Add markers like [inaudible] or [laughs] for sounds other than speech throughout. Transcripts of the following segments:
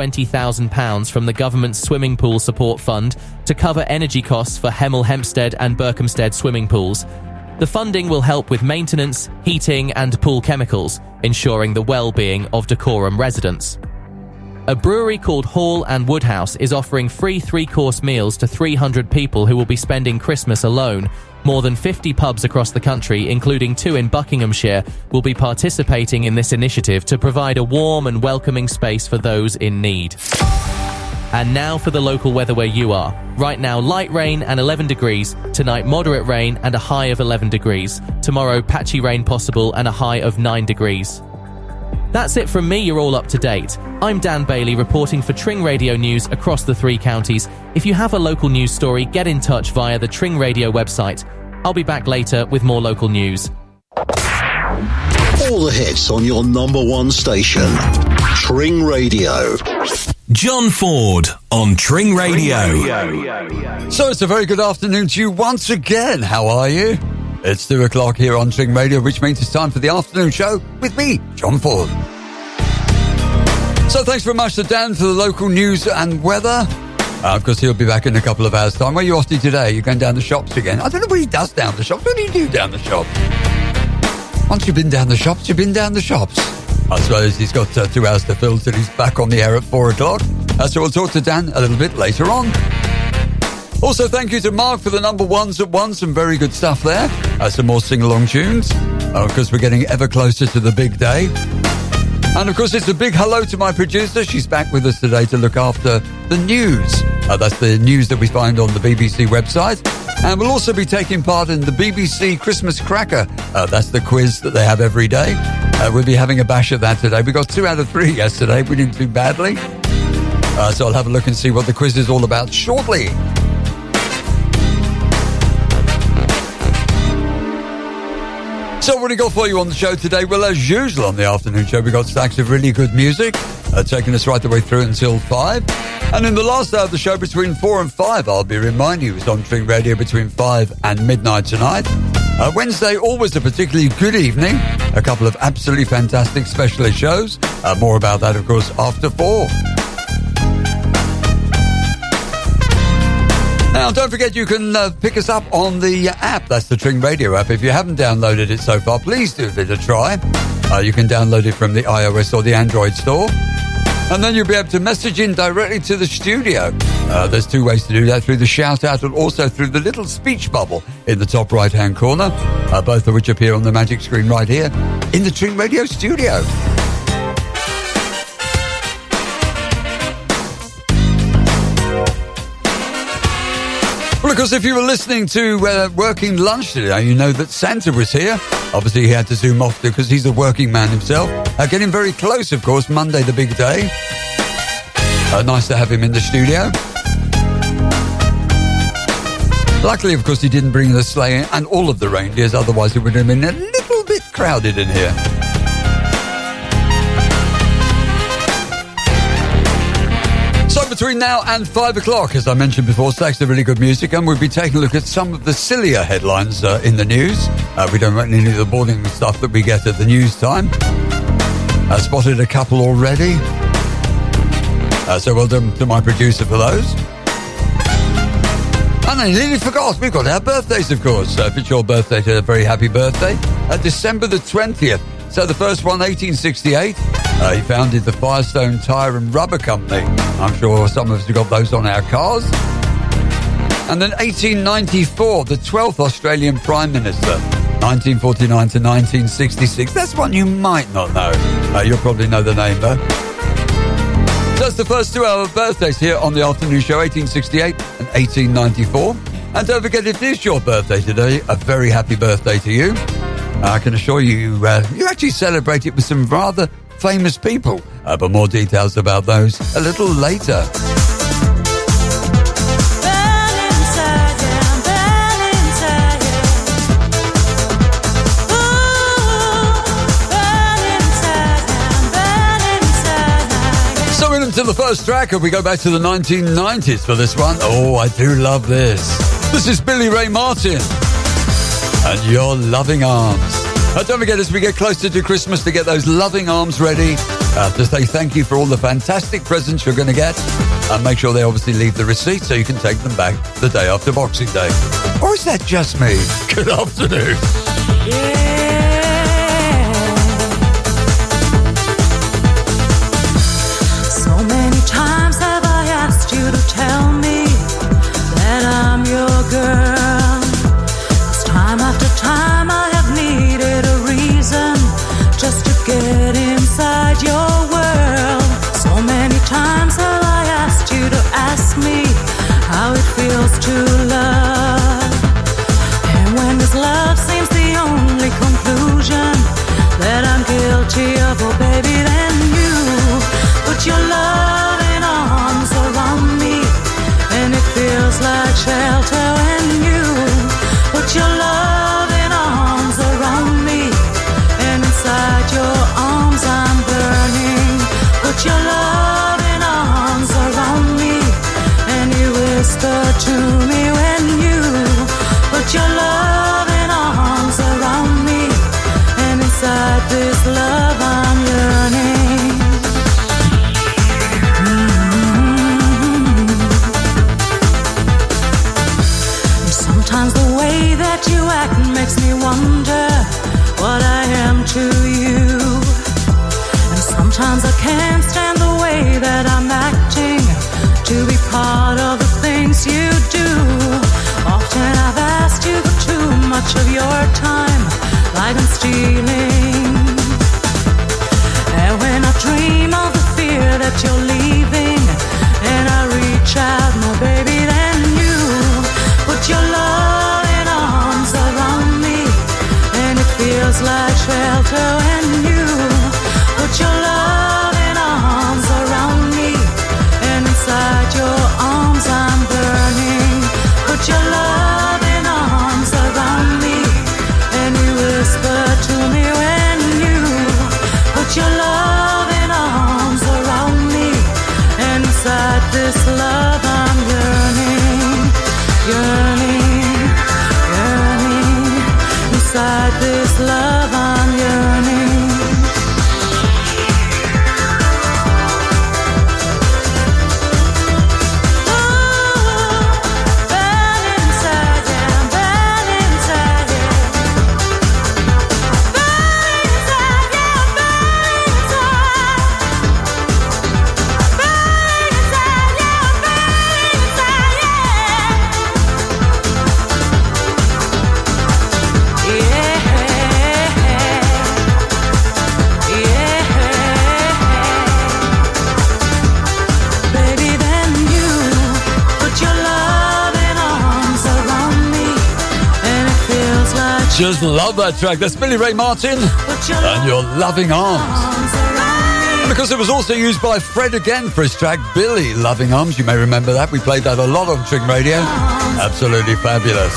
£120,000 from the government's swimming pool support fund to cover energy costs for Hemel Hempstead and Berkhamsted swimming pools. The funding will help with maintenance, heating, and pool chemicals, ensuring the well-being of Dacorum residents. A brewery called Hall and Woodhouse is offering free three course meals to 300 people who will be spending Christmas alone. More than 50 pubs across the country, including two in Buckinghamshire, will be participating in this initiative to provide a warm and welcoming space for those in need. And now for the local weather where you are. Right now, light rain and 11 degrees. Tonight, moderate rain and a high of 11 degrees. Tomorrow, patchy rain possible and a high of 9 degrees. That's it from me, you're all up to date. I'm Dan Bailey reporting for Tring Radio News across the three counties. If you have a local news story, get in touch via the Tring Radio website. I'll be back later with more local news. All the hits on your number one station, Tring Radio. John Ford on Tring Radio. So it's a very good afternoon to you once again. How are you? It's two o'clock here on Tring Radio, which means it's time for the afternoon show with me, John Ford. So thanks very much to Dan for the local news and weather. Uh, of course, he'll be back in a couple of hours' time. Where are you off to today? You're going down the shops again? I don't know what he does down the shops. What do you do down the shops? Once you've been down the shops, you've been down the shops. I suppose he's got uh, two hours to fill till he's back on the air at four o'clock. Uh, so we'll talk to Dan a little bit later on. Also, thank you to Mark for the number ones at one. Some very good stuff there. Uh, some more sing along tunes. Because we're getting ever closer to the big day. And of course, it's a big hello to my producer. She's back with us today to look after the news. Uh, that's the news that we find on the BBC website. And we'll also be taking part in the BBC Christmas Cracker. Uh, that's the quiz that they have every day. Uh, we'll be having a bash at that today. We got two out of three yesterday. We didn't do badly. Uh, so I'll have a look and see what the quiz is all about shortly. So what we got for you on the show today? Well, as usual on the afternoon show, we got stacks of really good music, uh, taking us right the way through until five. And in the last hour of the show, between four and five, I'll be reminding you, it's on Tring Radio between five and midnight tonight. Uh, Wednesday, always a particularly good evening. A couple of absolutely fantastic specialist shows. Uh, more about that, of course, after four. Now, don't forget you can uh, pick us up on the app. That's the Tring Radio app. If you haven't downloaded it so far, please do give it a try. Uh, you can download it from the iOS or the Android store. And then you'll be able to message in directly to the studio. Uh, there's two ways to do that through the shout out and also through the little speech bubble in the top right hand corner, uh, both of which appear on the magic screen right here in the Tring Radio studio. Well, of course, if you were listening to uh, Working Lunch today, you know that Santa was here. Obviously, he had to zoom off because he's a working man himself. Uh, getting very close, of course, Monday, the big day. Uh, nice to have him in the studio. Luckily, of course, he didn't bring the sleigh and all of the reindeers, otherwise, it would have been a little bit crowded in here. Between now and five o'clock, as I mentioned before, stacks of really good music, and we'll be taking a look at some of the sillier headlines uh, in the news. Uh, we don't want any of the boring stuff that we get at the news time. I spotted a couple already. Uh, so well done to my producer for those. And I nearly forgot, we've got our birthdays, of course. So if it's your birthday, a very happy birthday. Uh, December the 20th. So the first one, 1868. Uh, he founded the Firestone Tire and Rubber Company. I'm sure some of us have got those on our cars. And then 1894, the 12th Australian Prime Minister. 1949 to 1966. That's one you might not know. Uh, you'll probably know the name though. So that's the first two hour birthdays here on the afternoon show, 1868 and 1894. And don't forget, it is your birthday today, a very happy birthday to you. I can assure you, uh, you actually celebrate it with some rather famous people. Uh, but more details about those a little later. So we're into the first track, and we go back to the 1990s for this one. Oh, I do love this. This is Billie Ray Martin and Your Loving Arms. Uh, don't forget, as we get closer to Christmas, to get those loving arms ready uh, to say thank you for all the fantastic presents you're going to get. And make sure they obviously leave the receipt so you can take them back the day after Boxing Day. Or is that just me? [laughs] Good afternoon. So many get inside your world. So many times have I asked you to ask me how it feels to love. Whisper to me much of your time, like I'm stealing. And when I dream of the fear that you're leaving, love that track. That's Billie Ray Martin and your loving arms. Because it was also used by Fred again for his track Billie Loving Arms. You may remember that. We played that a lot on Tring Radio. Absolutely fabulous.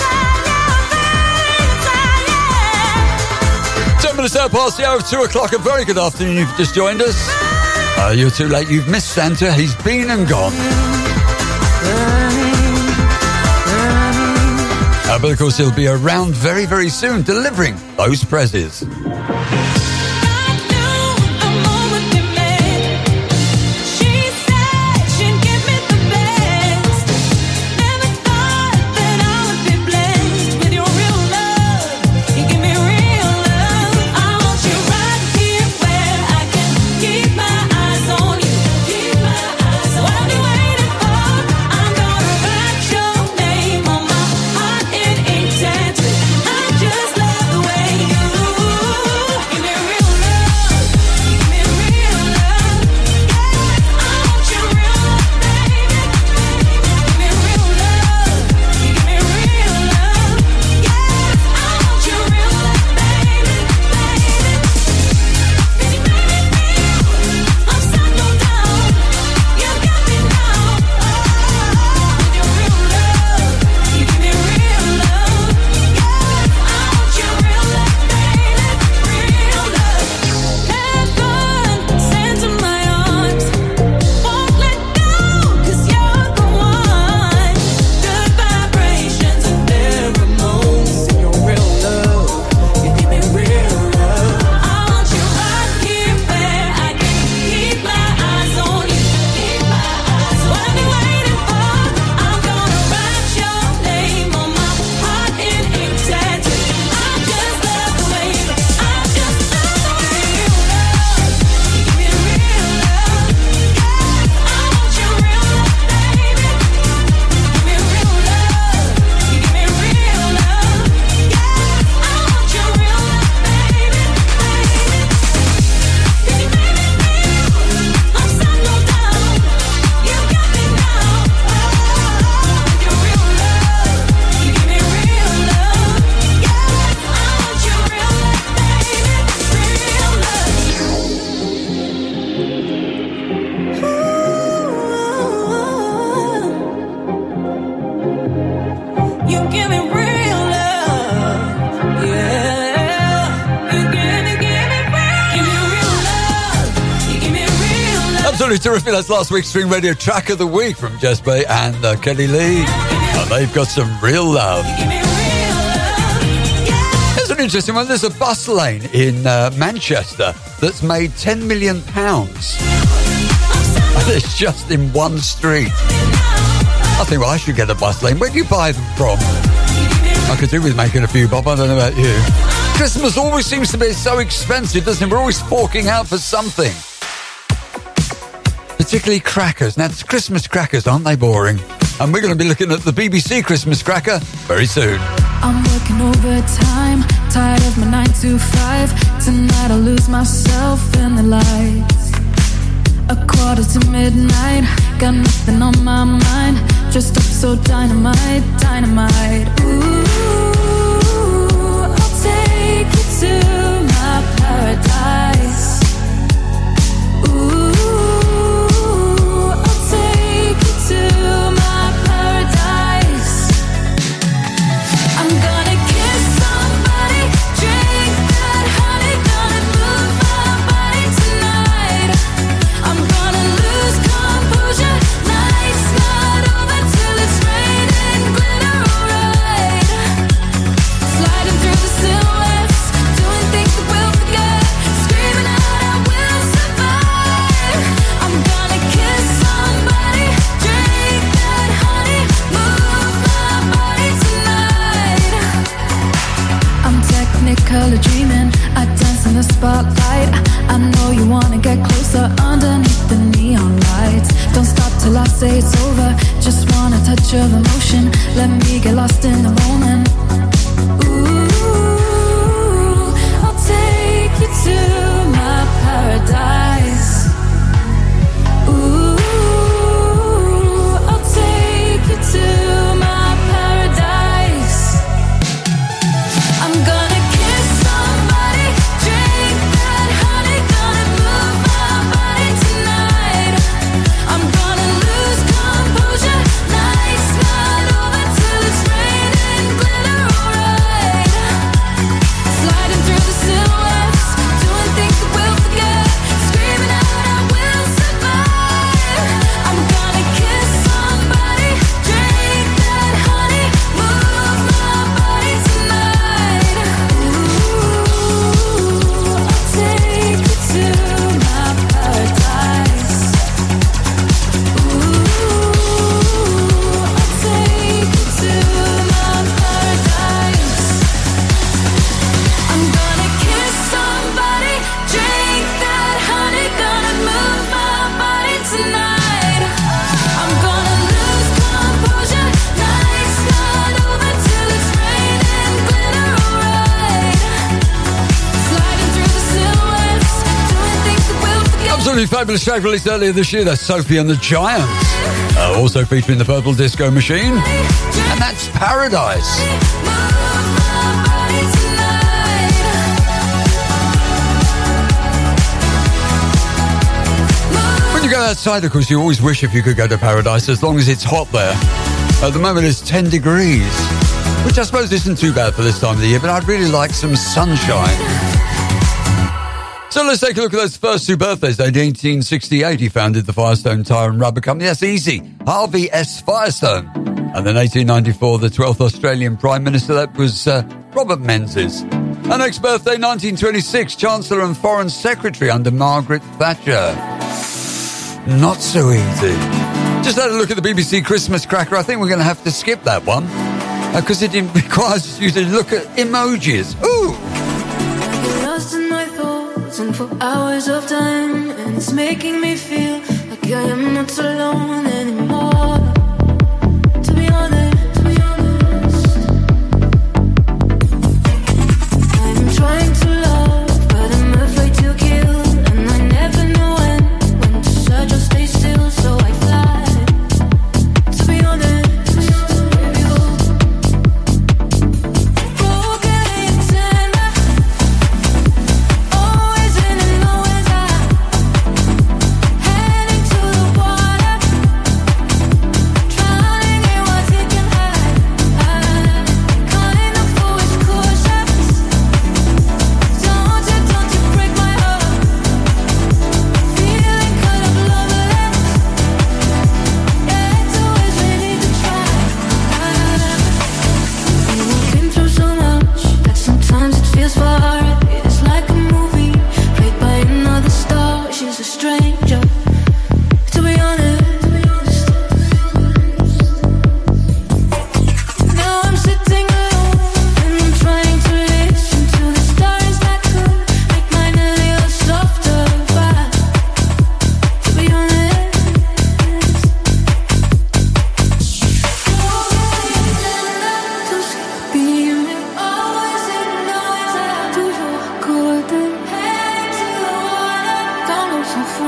Ten minutes out past the hour of two o'clock. A very good afternoon. You've just joined us. Uh, you're too late. You've missed Santa. He's been and gone. But of course, he'll be around very, very soon delivering those prezzies. Terrific. That's last week's Tring Radio track of the week from Jess Bay and uh, Kelli-Leigh. And they've got some real love. There's an interesting one. There's a bus lane in uh, Manchester that's made 10 million pounds. And it's just in one street. I think, well, I should get a bus lane. Where do you buy them from? I could do with making a few bob. I don't know about you. Christmas always seems to be so expensive, doesn't it? We're always forking out for something. Particularly crackers. Now, it's Christmas crackers, aren't they boring? And we're going to be looking at the BBC Christmas cracker very soon. I'm working overtime, tired of my nine to five. Tonight I'll lose myself in the lights. A quarter to midnight, got nothing on my mind. Just up so dynamite, dynamite. Till I say it's over. Just want a touch of emotion. Let me get lost in the moment. Ooh, I'll take you to fabulous track released earlier this year. That's Sophie and the Giants. Uh, also featuring the Purple Disco Machine. And that's Paradise. When you go outside, of course, you always wish if you could go to paradise as long as it's hot there. At the moment, it's 10 degrees, which I suppose isn't too bad for this time of the year, but I'd really like some sunshine. So let's take a look at those first two birthdays. In 1868, he founded the Firestone Tire and Rubber Company. That's easy. Harvey S. Firestone. And then 1894, the 12th Australian Prime Minister, that was uh, Robert Menzies. And next birthday, 1926, Chancellor and Foreign Secretary under Margaret Thatcher. Not so easy. Just had a look at the BBC Christmas cracker. I think we're going to have to skip that one because uh, it [laughs] requires you to look at emojis. Ooh for hours of time, and it's making me feel like I am not alone anymore.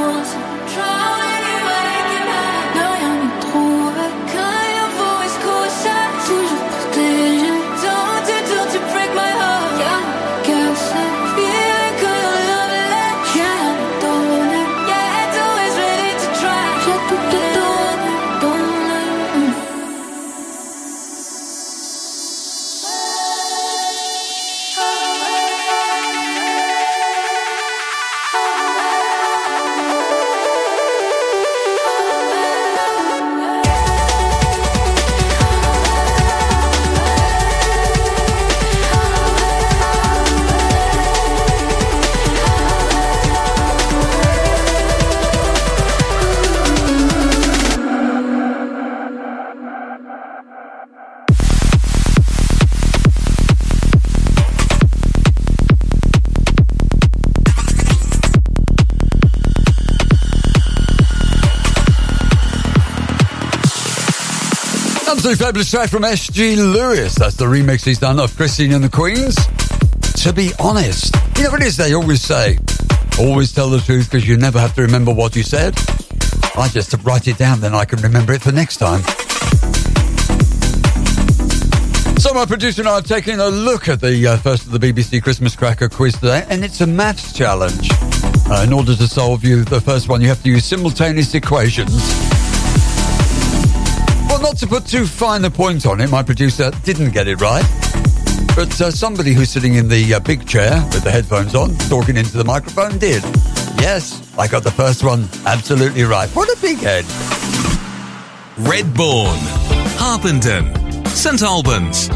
rules. Absolutely fabulous track from S.G. Lewis. That's the remix he's done of Christine and the Queens. To be honest, you know what it is they always say? Always tell the truth because you never have to remember what you said. I just write it down, then I can remember it for next time. So my producer and I are taking a look at the uh, first of the BBC Christmas Cracker quiz today, and it's a maths challenge. Uh, in order to solve you the first one, you have to use simultaneous equations not to put too fine a point on it, my producer didn't get it right. But uh, somebody who's sitting in the uh, big chair with the headphones on, talking into the microphone, did. Yes, I got the first one absolutely right. What a big head. Redbourn, Harpenden, St Albans.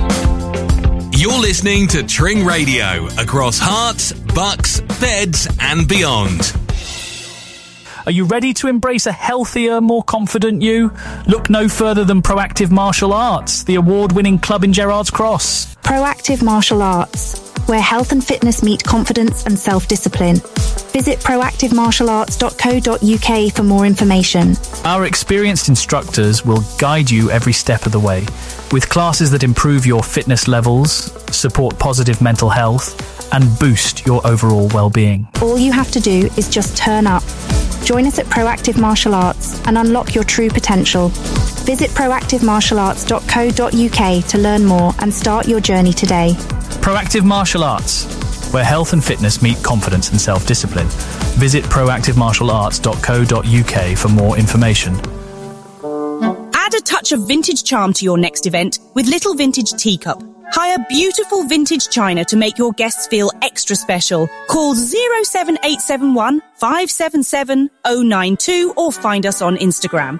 You're listening to Tring Radio across Herts, bucks, beds, and beyond. Are you ready to embrace a healthier, more confident you? Look no further than Proactive Martial Arts, the award winning club in Gerrards Cross. Proactive Martial Arts, where health and fitness meet confidence and self discipline. Visit proactivemartialarts.co.uk for more information. Our experienced instructors will guide you every step of the way with classes that improve your fitness levels, support positive mental health, and boost your overall well being. All you have to do is just turn up. Join us at Proactive Martial Arts and unlock your true potential. Visit proactivemartialarts.co.uk to learn more and start your journey today. Proactive Martial Arts, where health and fitness meet confidence and self discipline. Visit proactivemartialarts.co.uk for more information. Add a touch of vintage charm to your next event with Little Vintage Teacup Hire beautiful vintage china to make your guests feel extra special. Call 07871 577 092 or find us on Instagram.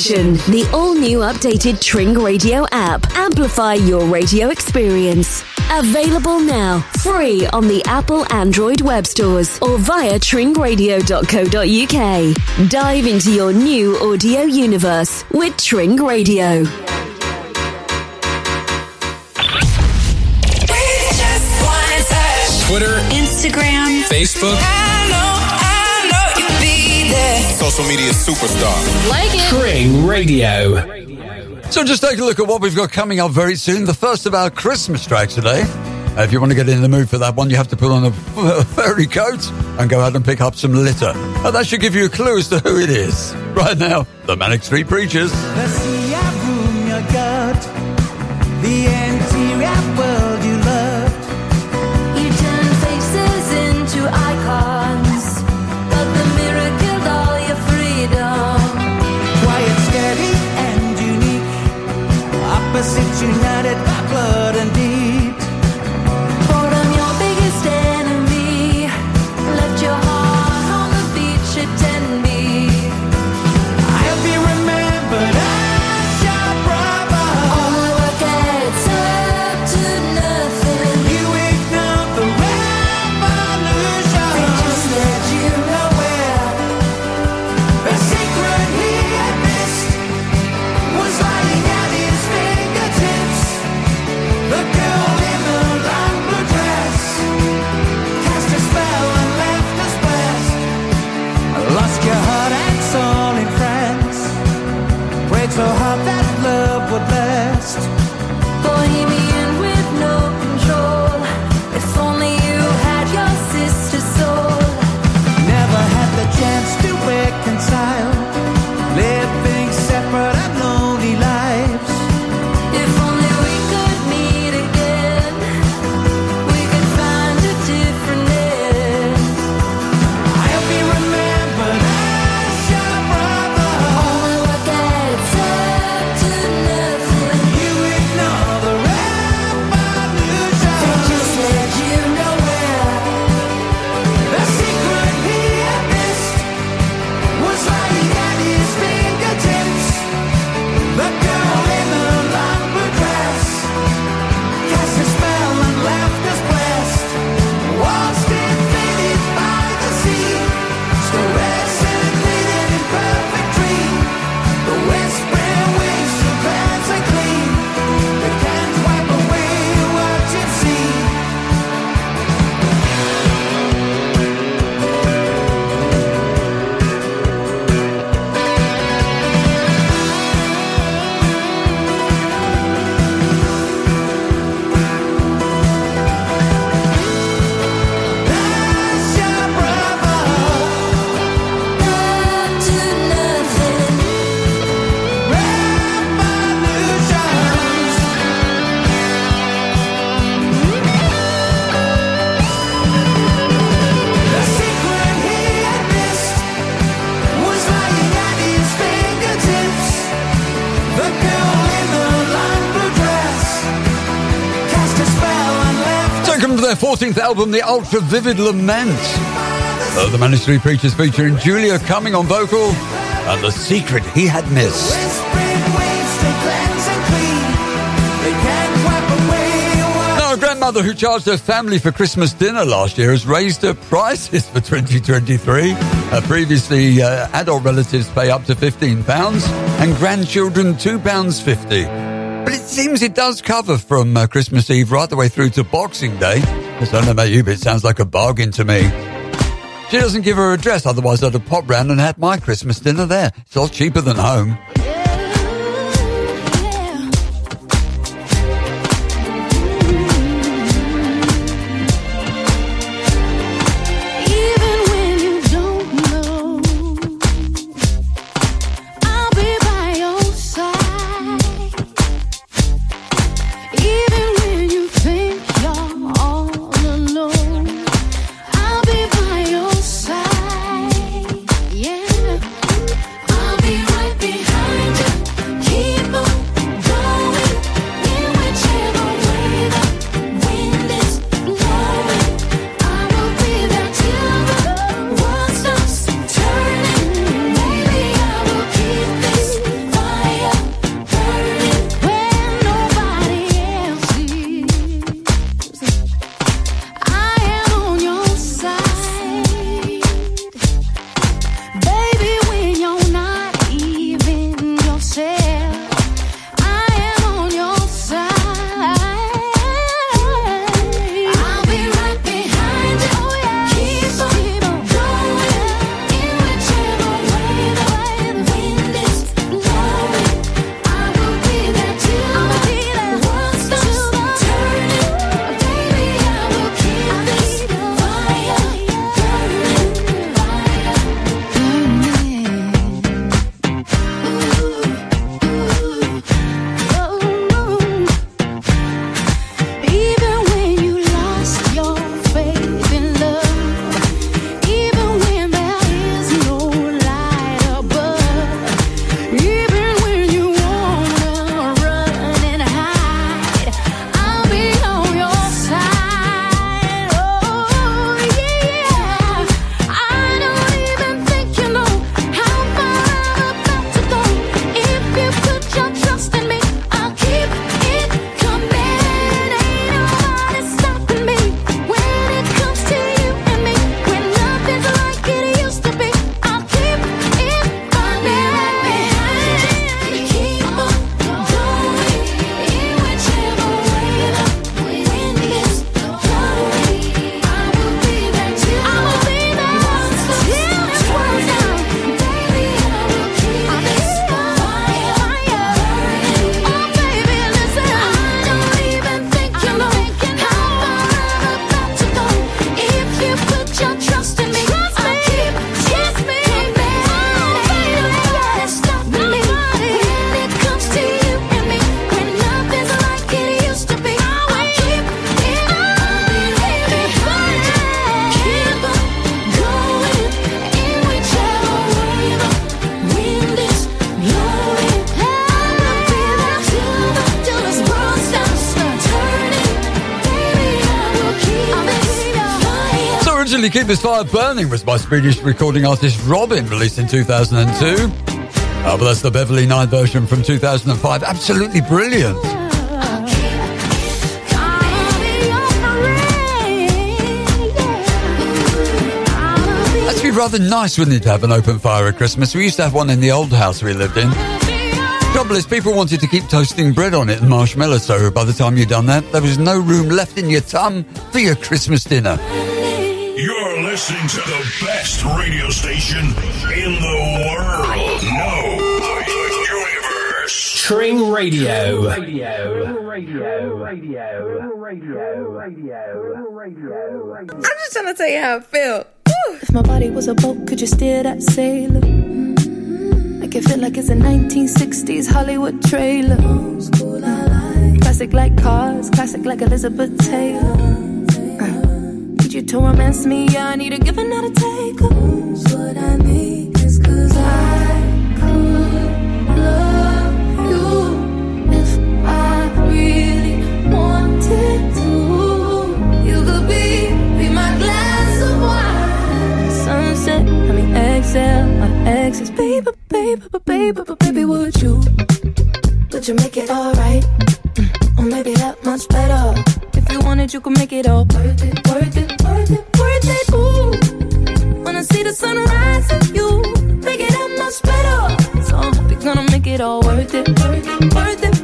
station. The all new updated Tring Radio app. Amplify your radio experience. Available now, free on the Apple Android web stores or via tringradio.co.uk. Dive into your new audio universe with Tring Radio. Twitter, Instagram, Facebook social media superstar. Like it. Tring Radio. So just take a look at what we've got coming up very soon. The first of our Christmas tracks today. Uh, if you want to get in the mood for that one, you have to put on a, a [laughs] furry coat and go out and pick up some litter. And that should give you a clue as to who it is. Right now, the Manic Street Preachers. their 14th album, The Ultra Vivid Lament. Uh, the Manic Street Preachers featuring Julia Cumming on vocal and The Secret He Had Missed. Now, a grandmother who charged her family for Christmas dinner last year has raised her prices for 2023. Uh, previously, uh, adult relatives pay up to £15 and grandchildren £2.50. But it seems it does cover from uh, Christmas Eve right the way through to Boxing Day. I don't know about you, but it sounds like a bargain to me. She doesn't give her address, otherwise I'd have popped round and had my Christmas dinner there. It's all cheaper than home. This Fire Burning was by Swedish recording artist Robyn, released in 2002. Oh, uh, but that's the Beverly 9 version from 2005. Absolutely brilliant. That'd be rather nice, wouldn't it, to have an open fire at Christmas? We used to have one in the old house we lived in. Trouble is, people wanted to keep toasting bread on it and marshmallows, so by the time you'd done that, there was no room left in your tum for your Christmas dinner listening to the best radio station in the world. No, the universe. Tring Radio. Radio. Radio. Radio. Radio. Radio. I'm just trying to tell you how I feel. If my body was a boat, could you steer that sailor? Make it feel like it's a 1960s Hollywood trailer. Classic like cars, classic like Elizabeth Taylor you torment me? I need a give another not a take. Who's what I need is cause I could love you if I really wanted to. You could be, be my glass of wine. Sunset, let me exhale my exes. Baby, baby, baby, baby, would you? Would you make it alright? Or maybe that much better. If you wanted, you could make it all worth it, worth it, worth it, worth it. Ooh, wanna see the sunrise you? Make it that much better. So I hope you're gonna make it all worth it, worth it, worth it.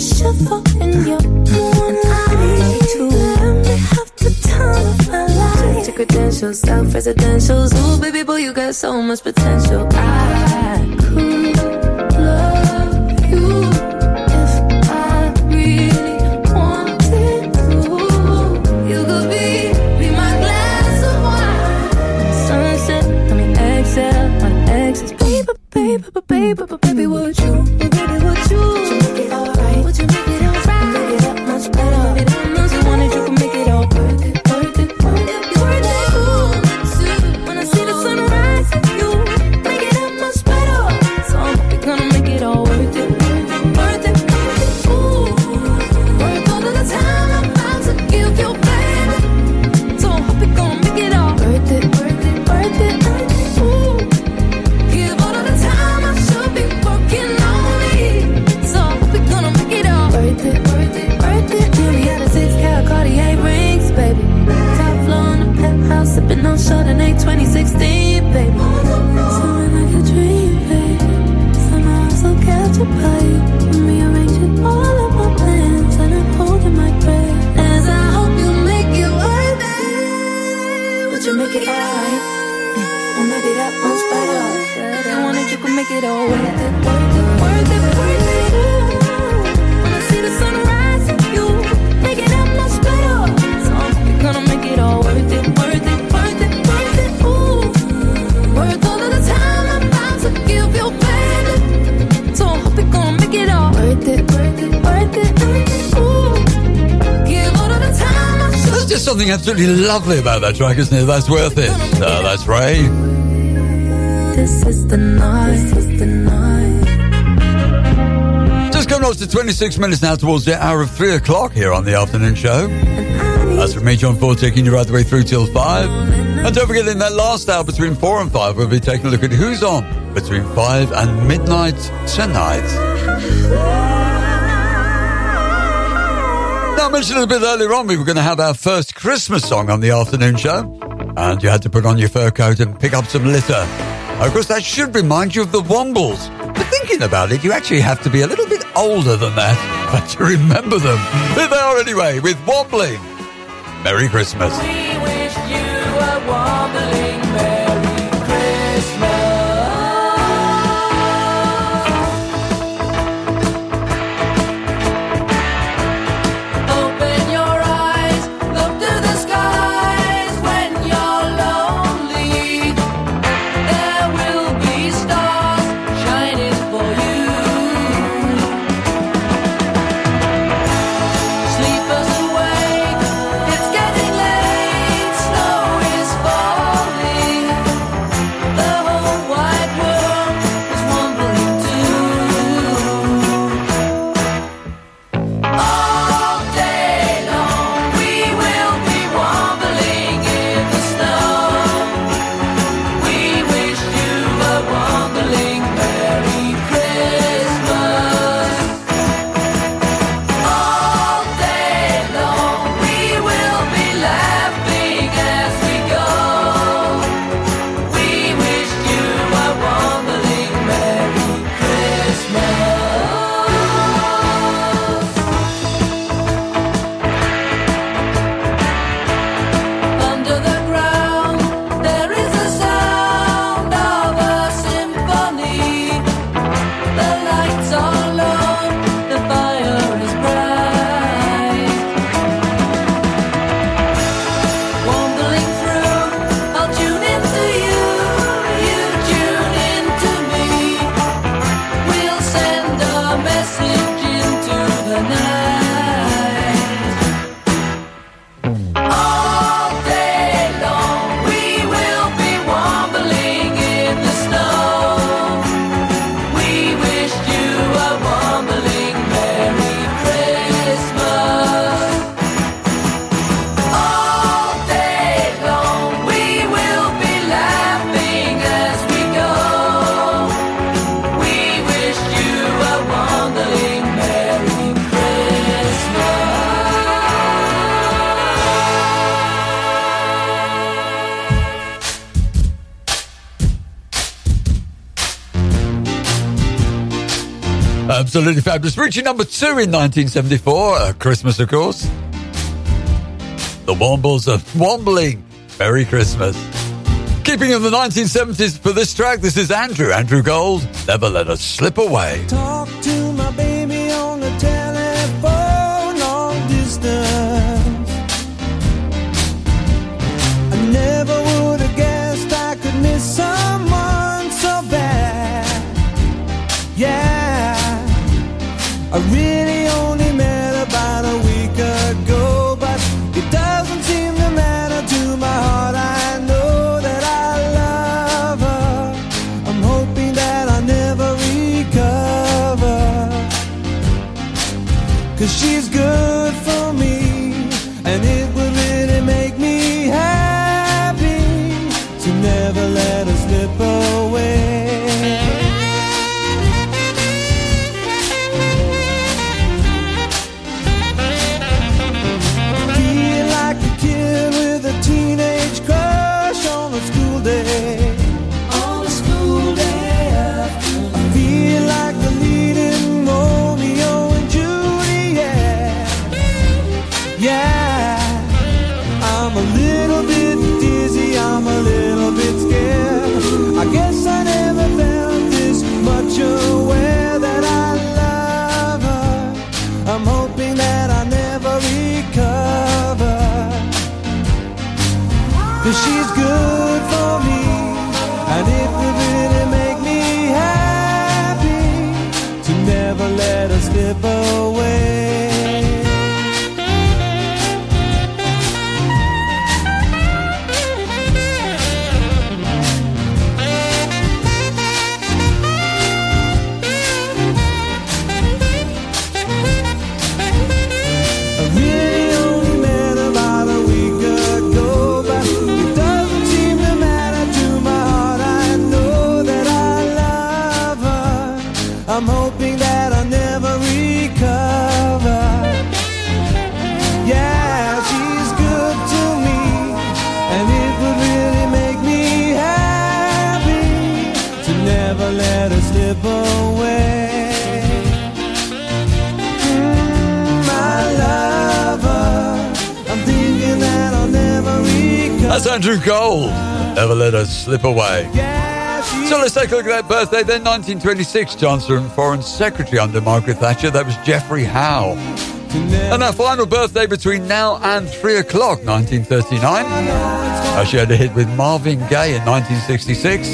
And I to the time of my life. Credentials, self-residentials. Ooh, baby boy, you got so much potential. I absolutely lovely about that track, isn't it? That's worth it. Uh, that's Ray. This is the night. This is the night. Just coming up to 26 minutes now towards the hour of 3 o'clock here on the afternoon show. That's from me, John Ford, taking you right the way through till 5. And don't forget, in that last hour between 4 and 5, we'll be taking a look at who's on between 5 and midnight tonight. Now, I mentioned a bit earlier on, we were going to have our first Christmas song on the afternoon show. And you had to put on your fur coat and pick up some litter. Of course, that should remind you of the Wombles. But thinking about it, you actually have to be a little bit older than that but [laughs] to remember them. Here they are anyway, with Wombling. Merry Christmas. Absolutely fabulous. Reaching number two in 1974, uh, Christmas, of course. The Wombles are wombling. Merry Christmas. Keeping in the 1970s for this track, this is Andrew, Andrew Gold. Never let us slip away. So let's take a look at that birthday. Then 1926, Chancellor and Foreign Secretary under Margaret Thatcher. That was Geoffrey Howe. And our final birthday between now and 3 o'clock, 1939. Uh, she had a hit with Marvin Gaye in 1966.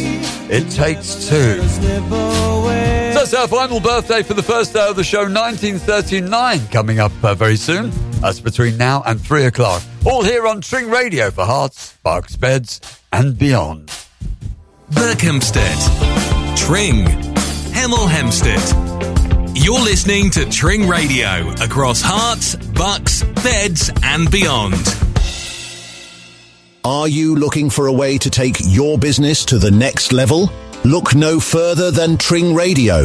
It Takes Two. So that's our final birthday for the first day of the show, 1939, coming up uh, very soon. That's between now and 3 o'clock. All here on Tring Radio for Herts, sparks, Beds, and beyond. Berkhamsted, Tring, Hemel Hempstead. You're listening to Tring Radio across Herts, Bucks, Beds, and beyond. Are you looking for a way to take your business to the next level? Look no further than Tring Radio,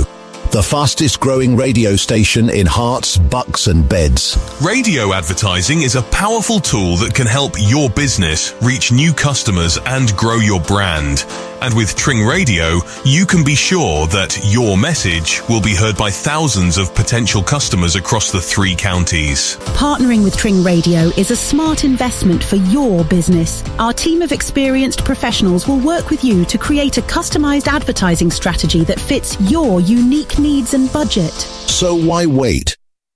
the fastest growing radio station in Herts, Bucks, and Beds. Radio advertising is a powerful tool that can help your business reach new customers and grow your brand. And with Tring Radio, you can be sure that your message will be heard by thousands of potential customers across the three counties. Partnering with Tring Radio is a smart investment for your business. Our team of experienced professionals will work with you to create a customized advertising strategy that fits your unique needs and budget. So why wait?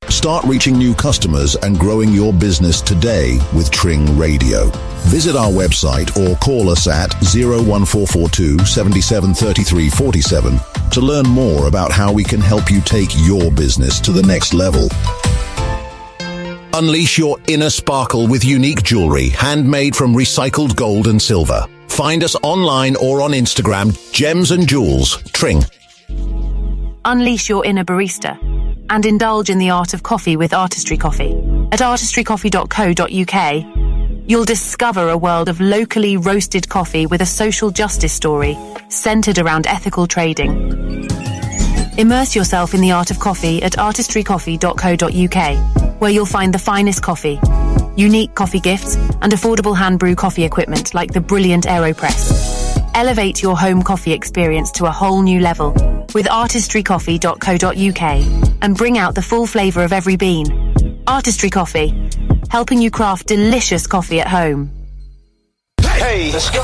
Start reaching new customers and growing your business today with Tring Radio. Visit our website or call us at 01442 773347 to learn more about how we can help you take your business to the next level. Unleash your inner sparkle with unique jewelry handmade from recycled gold and silver. Find us online or on Instagram, Gems and Jewels, Tring. Unleash your inner barista and indulge in the art of coffee with Artistry Coffee. At artistrycoffee.co.uk, you'll discover a world of locally roasted coffee with a social justice story centered around ethical trading. Immerse yourself in the art of coffee at artistrycoffee.co.uk, where you'll find the finest coffee, unique coffee gifts, and affordable hand brew coffee equipment like the brilliant AeroPress. Elevate your home coffee experience to a whole new level with artistrycoffee.co.uk and bring out the full flavour of every bean. Artistry Coffee, helping you craft delicious coffee at home. Hey, let's go.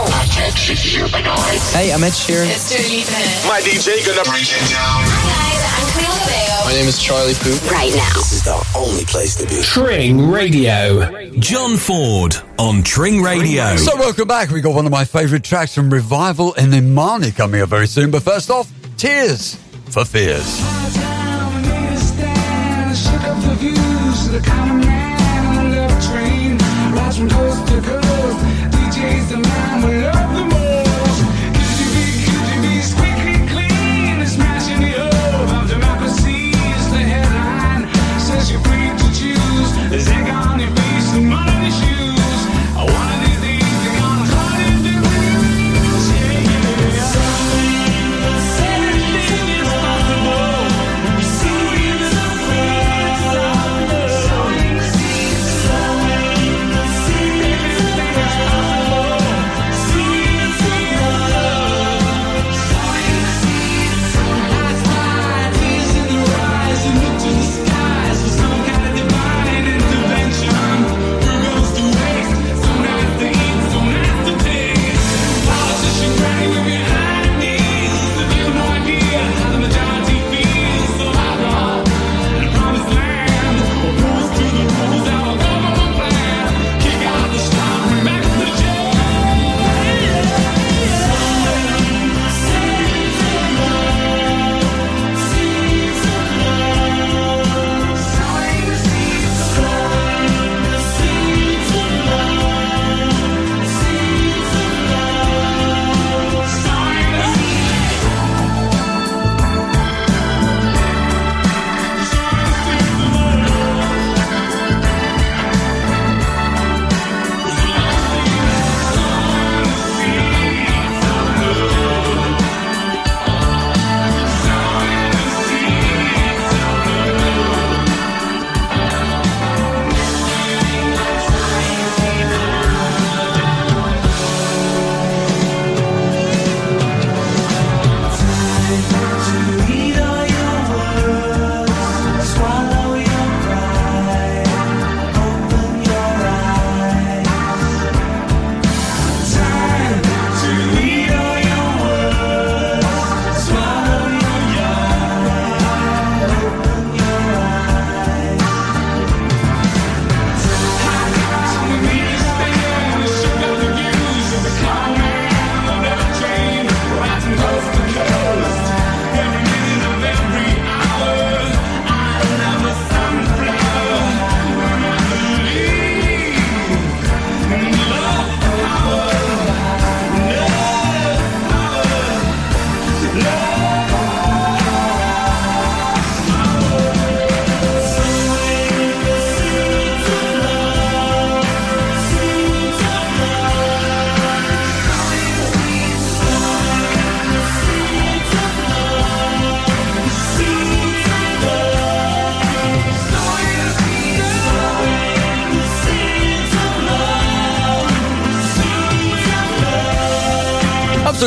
Hey, I'm Ed Sheeran. It's My DJ gonna break it down. My name is Charlie Puth. Right now. This is the only place to be. Tring Radio. John Ford on Tring Radio. So welcome back. We got one of my favourite tracks from Revival in Imani coming up very soon. But first off, Tears for Fears. Rides from coast to coast, DJ's man we love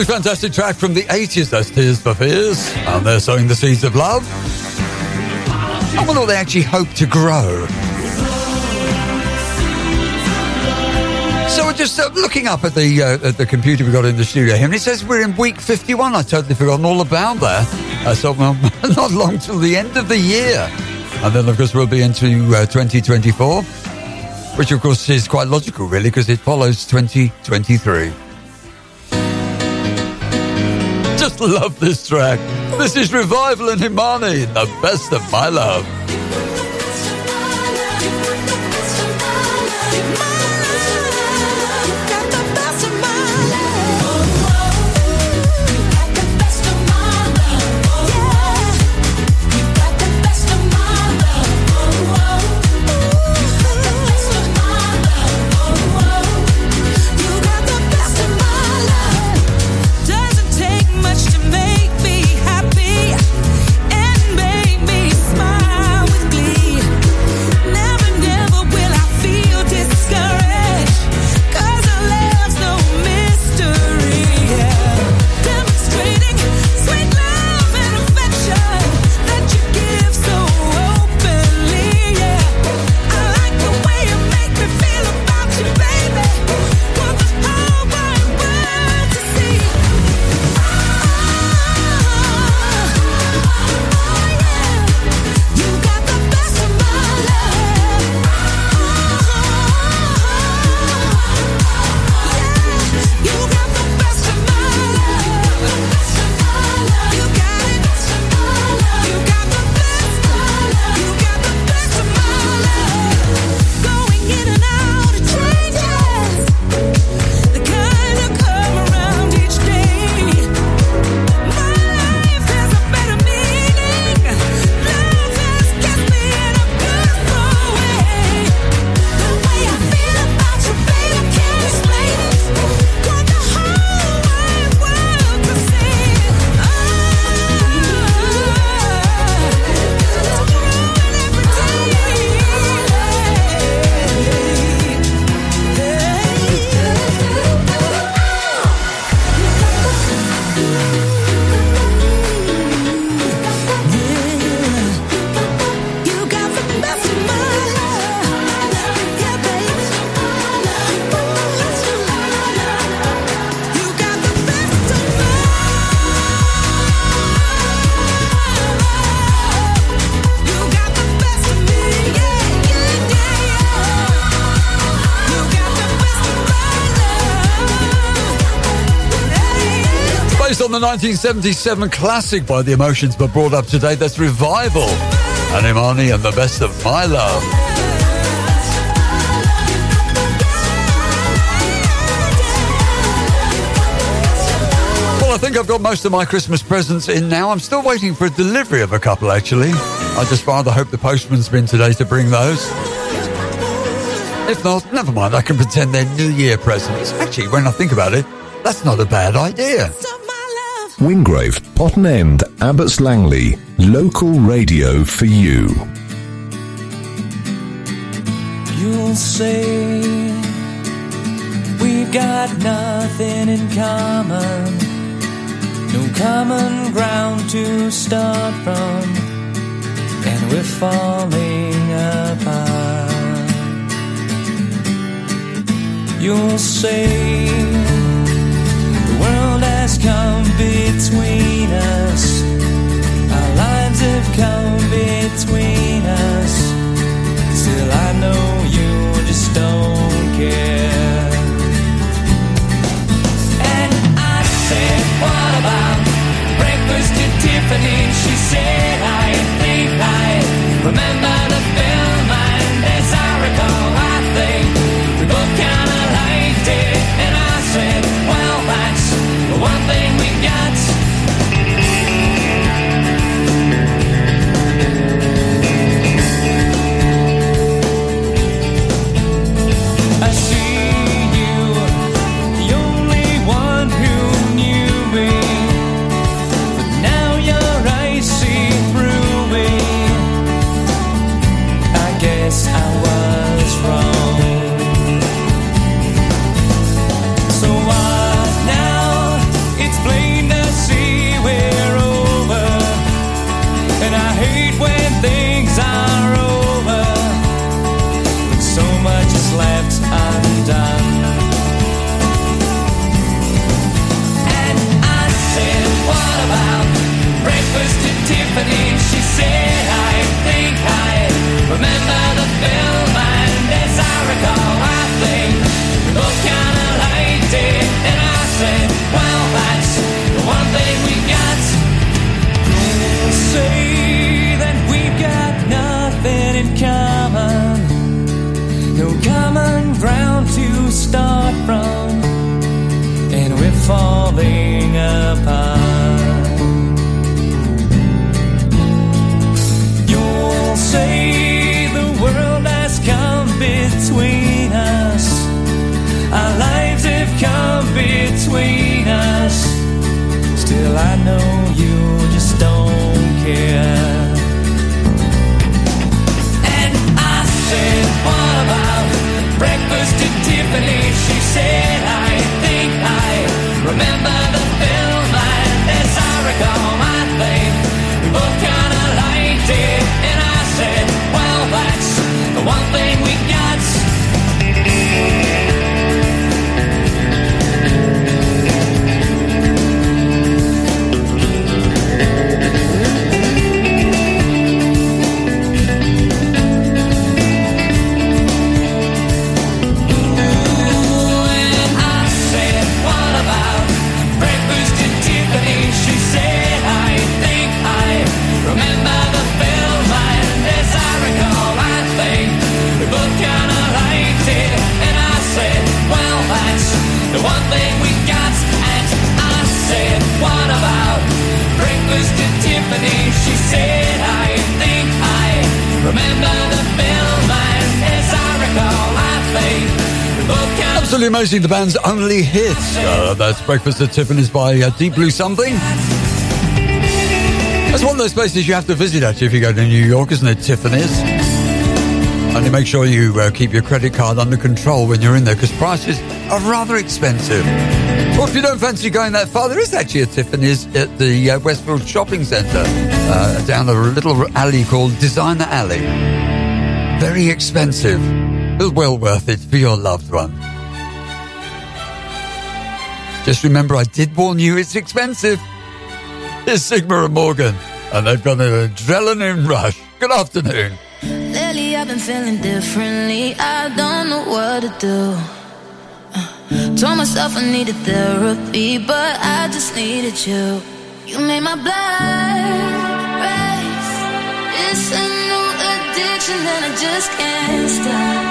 Fantastic track from the 80s. That's Tears for Fears. And they're sowing the seeds of love. I wonder what they actually hope to grow. So we're just uh, looking up at the uh, at the computer we got in the studio here, and it says we're in week 51. I totally forgotten all about that. Uh, so well, not long till the end of the year, and then of course we'll be into uh, 2024, which of course is quite logical, really, because it follows 2023. Love this track. This is Revival and Himani, the best of my love. 1977 classic by The Emotions, but brought up today. That's Revival. And Imani and the best of my love. Well, I think I've got most of my Christmas presents in now. I'm still waiting for a delivery of a couple, actually. I just rather hope the postman's been today to bring those. If not, never mind. I can pretend they're New Year presents. Actually, when I think about it, that's not a bad idea. Wingrave, Potton End, Abbots Langley, local radio for you. You'll say we've got nothing in common, no common ground to start from, and we're falling apart. You'll say the world come between us, our lives have come between us. Still, I know you just don't care. And I said, What about breakfast at Tiffany? She said, I think I remember care. And I said, What about breakfast at Tiffany? She said, I think I remember amazing. The band's only hit. Uh, that's Breakfast at Tiffany's by uh, Deep Blue Something. That's one of those places you have to visit actually if you go to New York, isn't it? Tiffany's. and Only make sure you uh, keep your credit card under control when you're in there because prices are rather expensive. Or if you don't fancy going that far, there is actually a Tiffany's at the uh, Westfield Shopping Centre uh, down a little alley called Designer Alley. Very expensive, but well worth it for your loved one. Just remember, I did warn you it's expensive. It's Sigma and Morgan, and they've got an adrenaline rush. Good afternoon. Lately I've been feeling differently. I don't know what to do. Uh, Told myself I needed therapy, but I just needed you. You made my blood race. It's a new addiction and I just can't stop.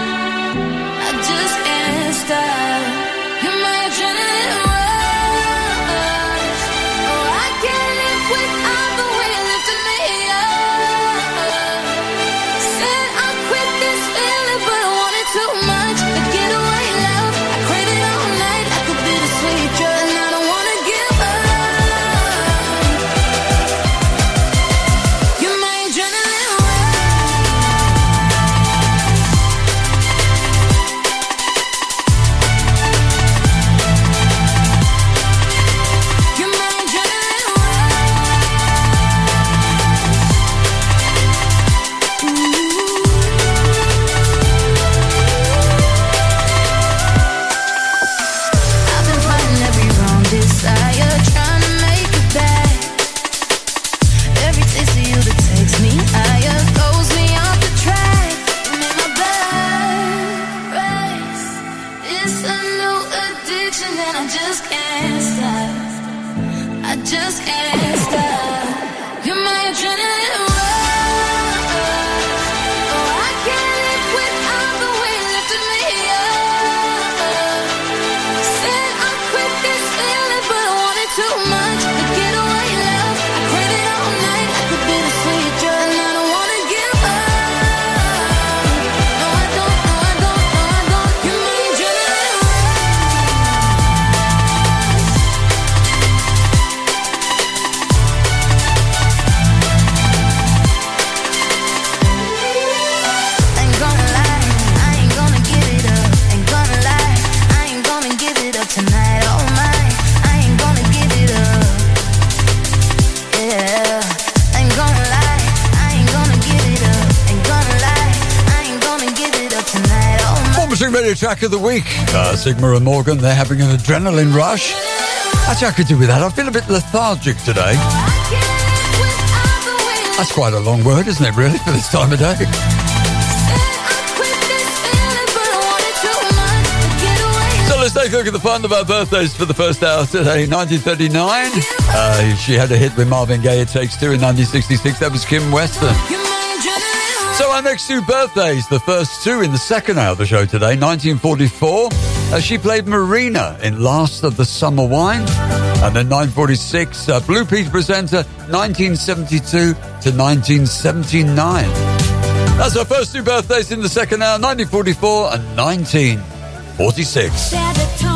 I just can't stop. Track of the week? Uh, Sigma and Morgan, they're having an adrenaline rush. Actually, I could do with that. I feel a bit lethargic today. That's quite a long word, isn't it, really, for this time of day? So let's take a look at the fun of our birthdays for the first hour today. 1939, uh, she had a hit with Marvin Gaye, It Takes Two. In 1966, that was Kim Weston. So our next two birthdays, the first two in the second hour of the show today, 1944, uh, she played Marina in Last of the Summer Wine. And then 1946, uh, Blue Peter presenter, 1972 to 1979. That's our first two birthdays in the second hour, 1944 and 1946.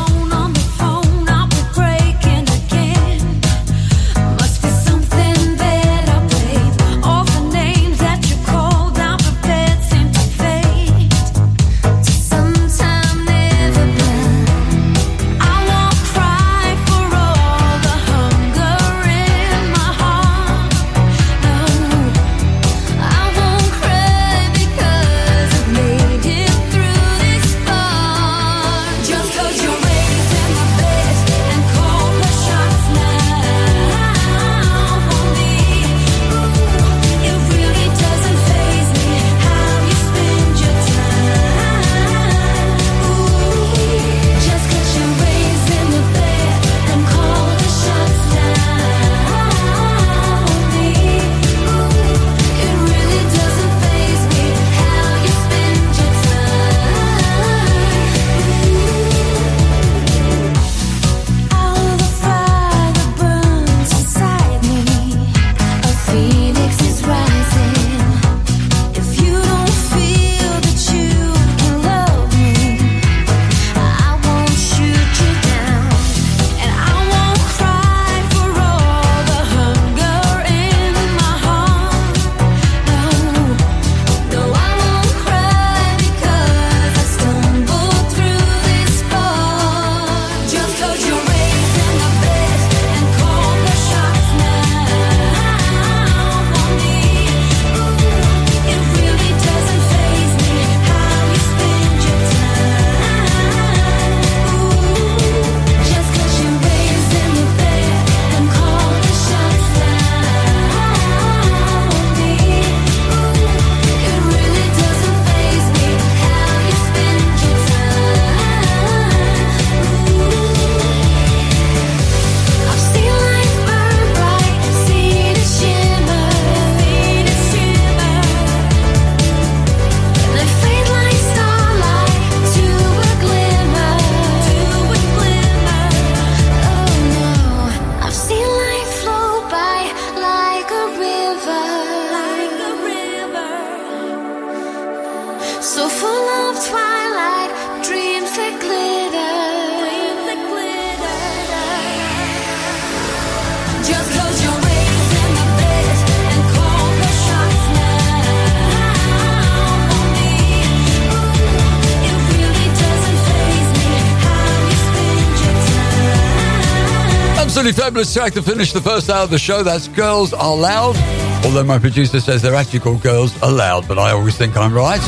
Absolutely fabulous track to finish the first hour of the show. That's Girls Are Loud. Although my producer says they're actually called Girls Aloud, but I always think I'm right.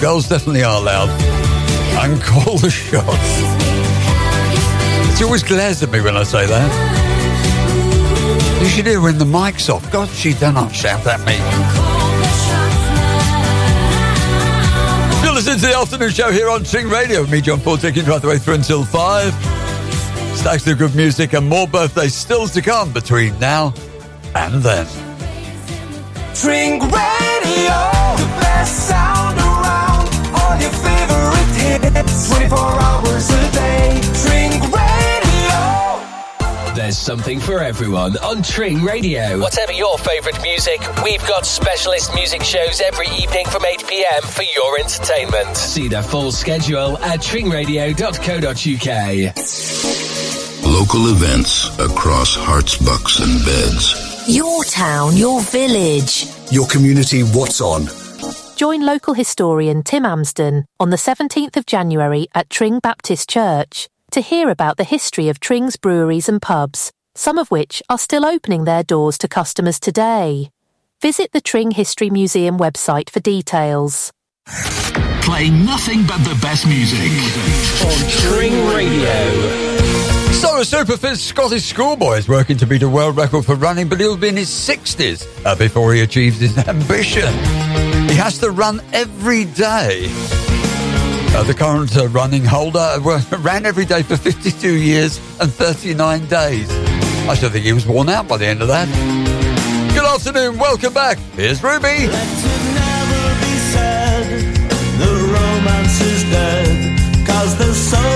Girls definitely are loud. And [laughs] call the shots. She always glares at me when I say that. You should hear when the mic's off. God, she does not shout at me. You're listening to the afternoon show here on Tring Radio me, John Paul, taking you right the way through until five. Stacks of good music and more birthdays still to come between now and then. Tring Radio, the best sound around. All your favorite hits, 24 hours a day. Tring Radio. There's something for everyone on Tring Radio. Whatever your favourite music, we've got specialist music shows every evening from 8 pm for your entertainment. See the full schedule at tringradio.co.uk. Local events across Herts, bucks, and beds. Your town, your village. Your community, what's on? Join local historian Tim Amsden on the 17th of January at Tring Baptist Church to hear about the history of Tring's breweries and pubs, some of which are still opening their doors to customers today. Visit the Tring History Museum website for details. Playing nothing but the best music. On Tring Radio. So, a super fit Scottish schoolboy is working to beat a world record for running, but he'll be in his 60s uh, before he achieves his ambition. He has to run every day. Uh, the current uh, running holder uh, [laughs] ran every day for 52 years and 39 days. I should think he was worn out by the end of that. Good afternoon, welcome back. Here's Ruby. The romance is dead, cause there's so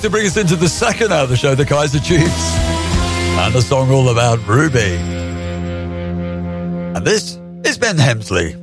to bring us into the second hour of the show, the Kaiser Chiefs. And a song all about Ruby. And this is Ben Hemsley.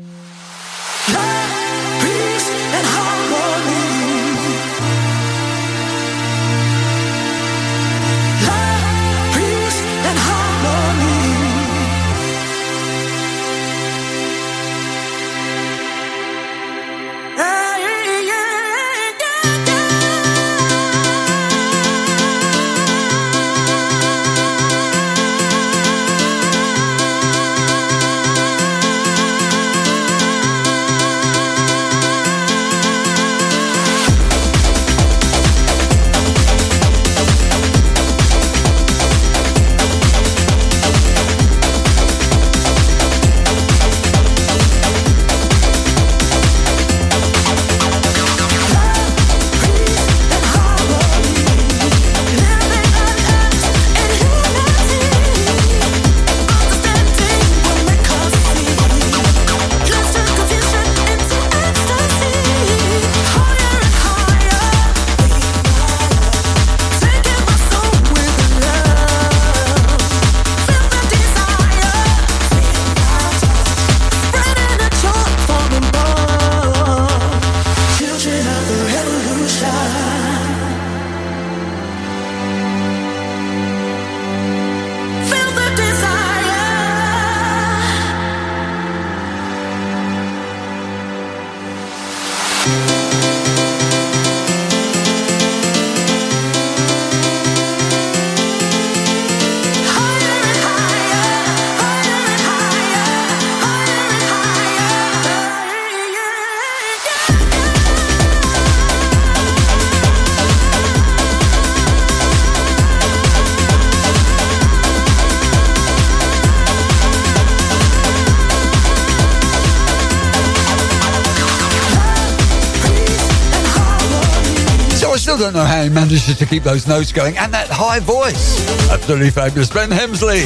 Manages to keep those notes going and that high voice. Absolutely fabulous. Ben Hemsley.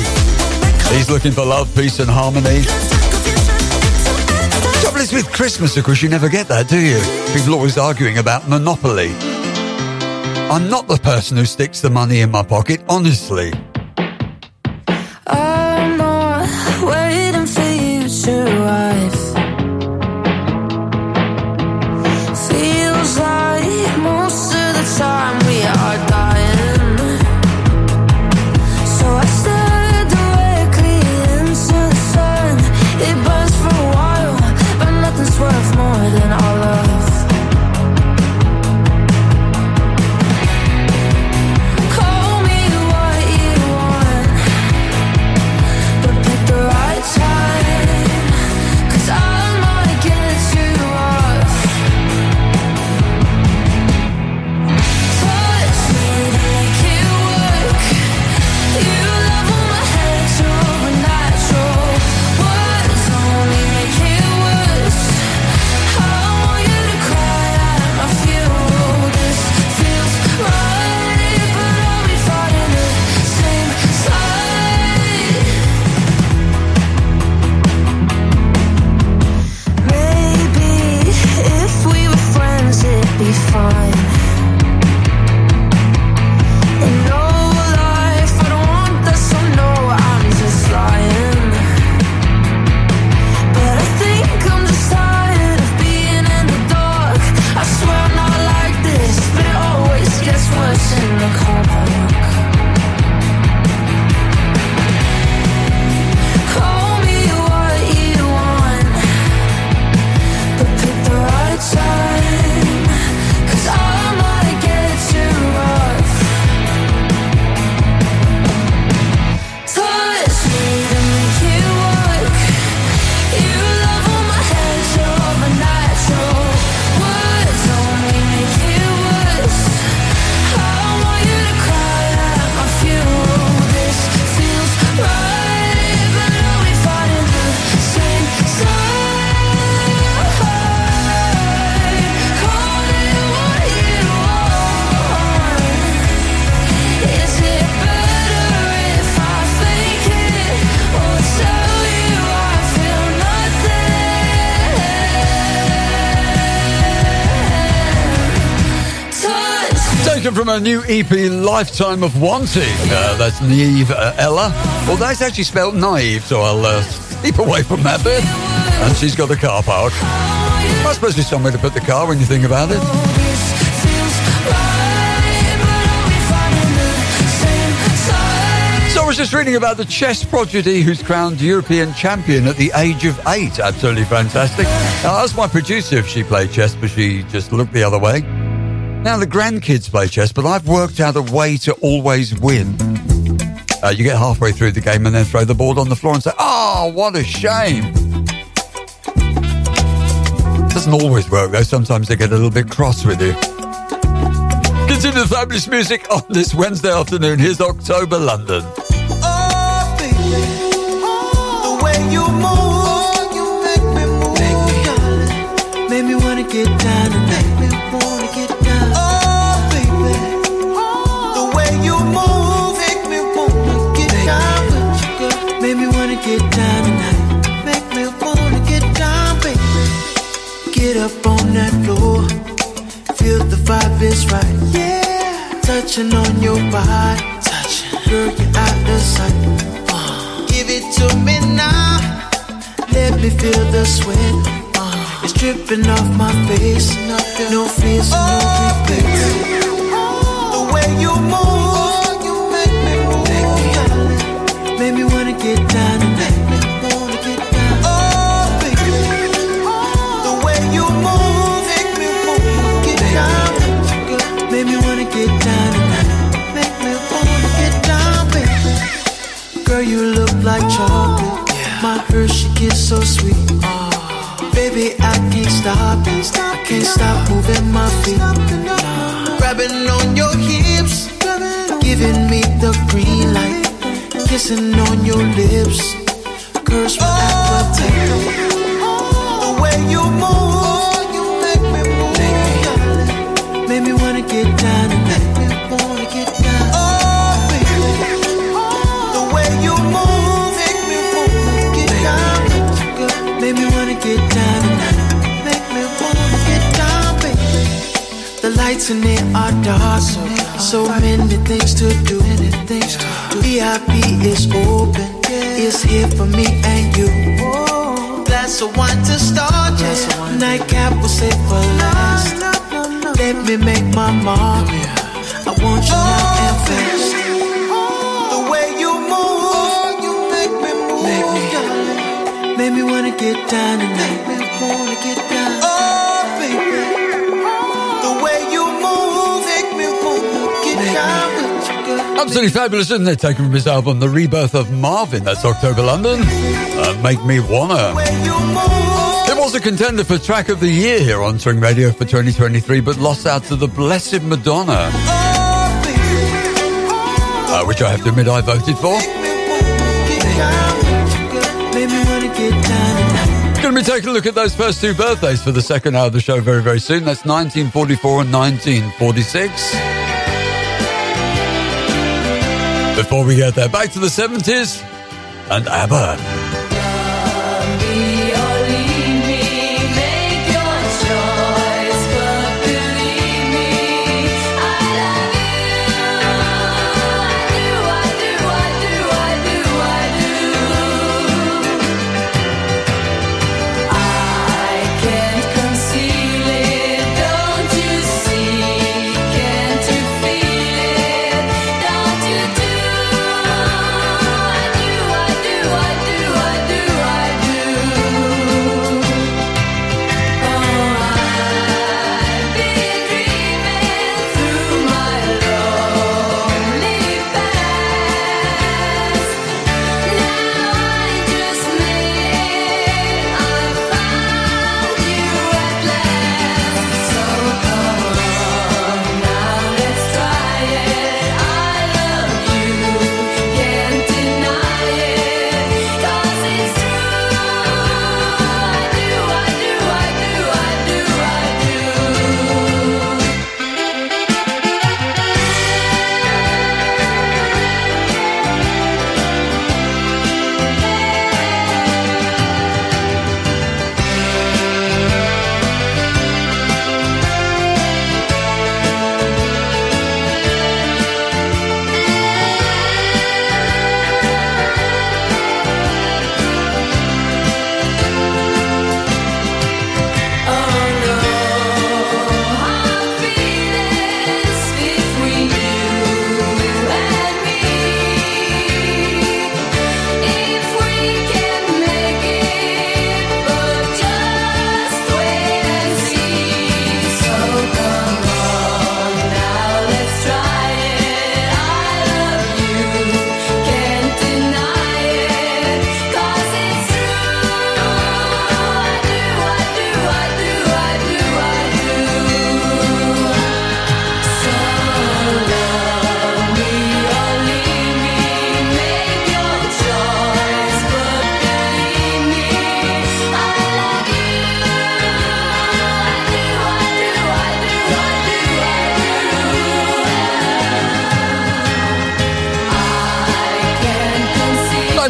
He's looking for love, peace, and harmony. Trouble is with Christmas, of course, you never get that, do you? People are always arguing about Monopoly. I'm not the person who sticks the money in my pocket, honestly. Her new EP, Lifetime of Wanting. Uh, that's Nieve uh, Ella. Well, that's actually spelled naive, so I'll uh, keep away from that bit. And she's got a car park. I suppose there's somewhere to put the car when you think about it. So I was just reading about the chess prodigy who's crowned European champion at the age of eight. Absolutely fantastic. I asked my producer if she played chess, but she just looked the other way. Now, the grandkids play chess, but I've worked out a way to always win. Uh, you get halfway through the game and then throw the board on the floor and say, Oh, what a shame. Doesn't always work, though. Sometimes they get a little bit cross with you. Continue the fabulous music on this Wednesday afternoon. Here's October London. Make me wanna get down get down tonight. Make me wanna get down, baby. Get up on that floor, feel the vibe is right. Yeah, touching on your body, touching, girl, you're out of sight. Give it to me now. Let me feel the sweat. Uh, it's dripping off my face. Nothing. No fears no regrets. The way you move, me wanna get down so sweet. Oh, baby, I can't stop it. I can't stop moving my feet. Nah. Grabbing on your hips, giving me the green light. Kissing on your lips, curse my appetite. The way you move, you make me move. Make me make me wanna get down tonight. Get down tonight. Make me wanna get down, baby. The lights in there are dark, so, so many things to do. Many things to do. VIP is open, it's here for me and you. Glass of wine to start, yeah. Nightcap will save for last. Let me make my mark. I want you and fast. Get down tonight. Make me wanna get down. Oh, baby. The way you move, make me wanna get down with you, girl. Absolutely fabulous, isn't it? Taken from his album The Rebirth of Marvin. That's October London. Uh, Make Me Wanna. It was a contender for track of the year here on Tring Radio for 2023, but lost out to the Blessed Madonna. Uh, which I have to admit I voted for. Make me wanna get down. Going to be taking a look at those first two birthdays for the second hour of the show very, very soon. That's 1944 and 1946. Before we get there, back to the 70s and ABBA.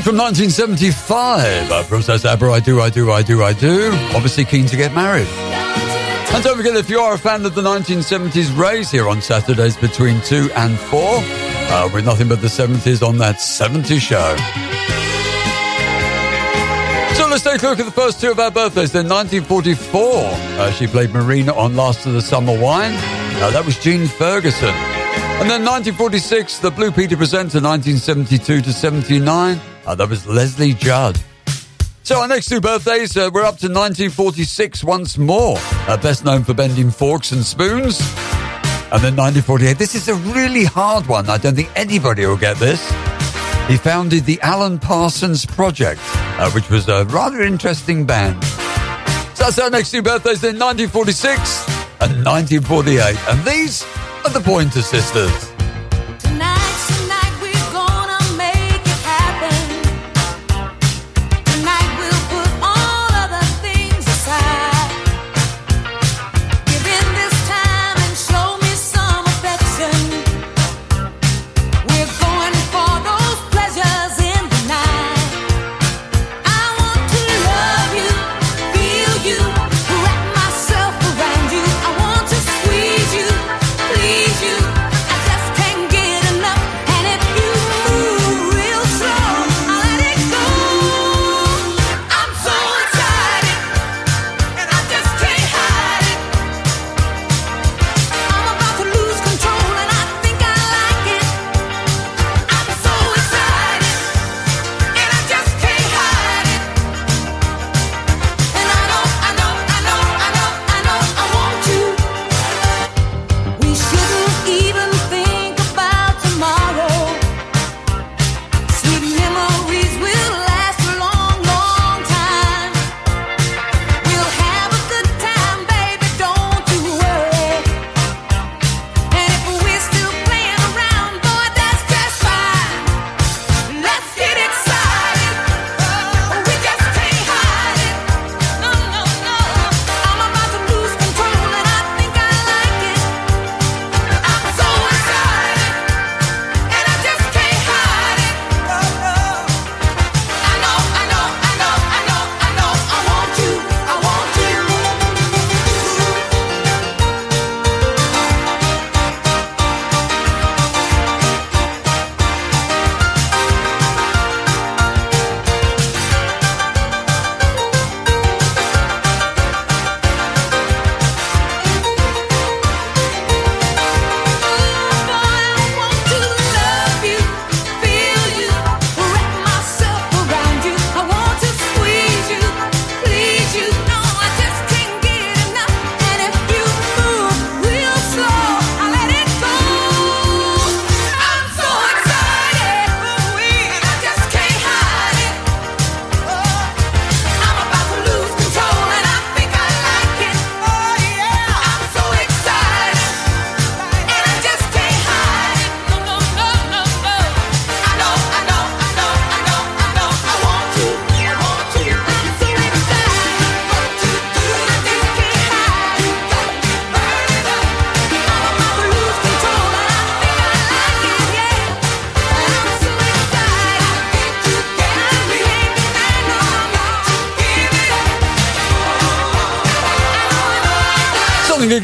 From 1975. Uh, Princess ABBA, I do, I do, I do, I do. Obviously keen to get married. And don't forget, if you are a fan of the 1970s race here on Saturdays between 2 and 4, uh, with nothing but the 70s on that 70s show. So let's take a look at the first two of our birthdays. Then 1944, uh, she played Marina on Last of the Summer Wine. That was Jean Fergusson. And then 1946, the Blue Peter Presenter, 1972 to 79. Uh, that was Lesley Judd. So our next two birthdays, uh, we're up to 1946 once more. Uh, best known for bending forks and spoons. And then 1948. This is a really hard one. I don't think anybody will get this. He founded the Alan Parsons Project, uh, which was a rather interesting band. So that's our next two birthdays in 1946 and 1948. And these are the Pointer Sisters.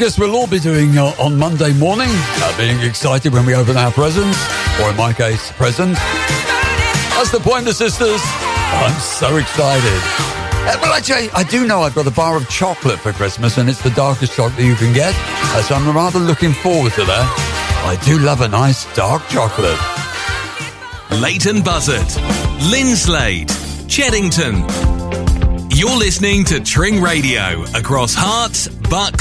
Guess we'll all be doing uh, on Monday morning, uh, being excited when we open our presents, or in my case, present. That's the Pointer Sisters. I'm so excited. Uh, well, actually, I do know I've got a bar of chocolate for Christmas, and it's the darkest chocolate you can get, uh, so I'm rather looking forward to that. I do love a nice dark chocolate. Leighton Buzzard, Linslade, Cheddington. You're listening to Tring Radio across Herts, bucks,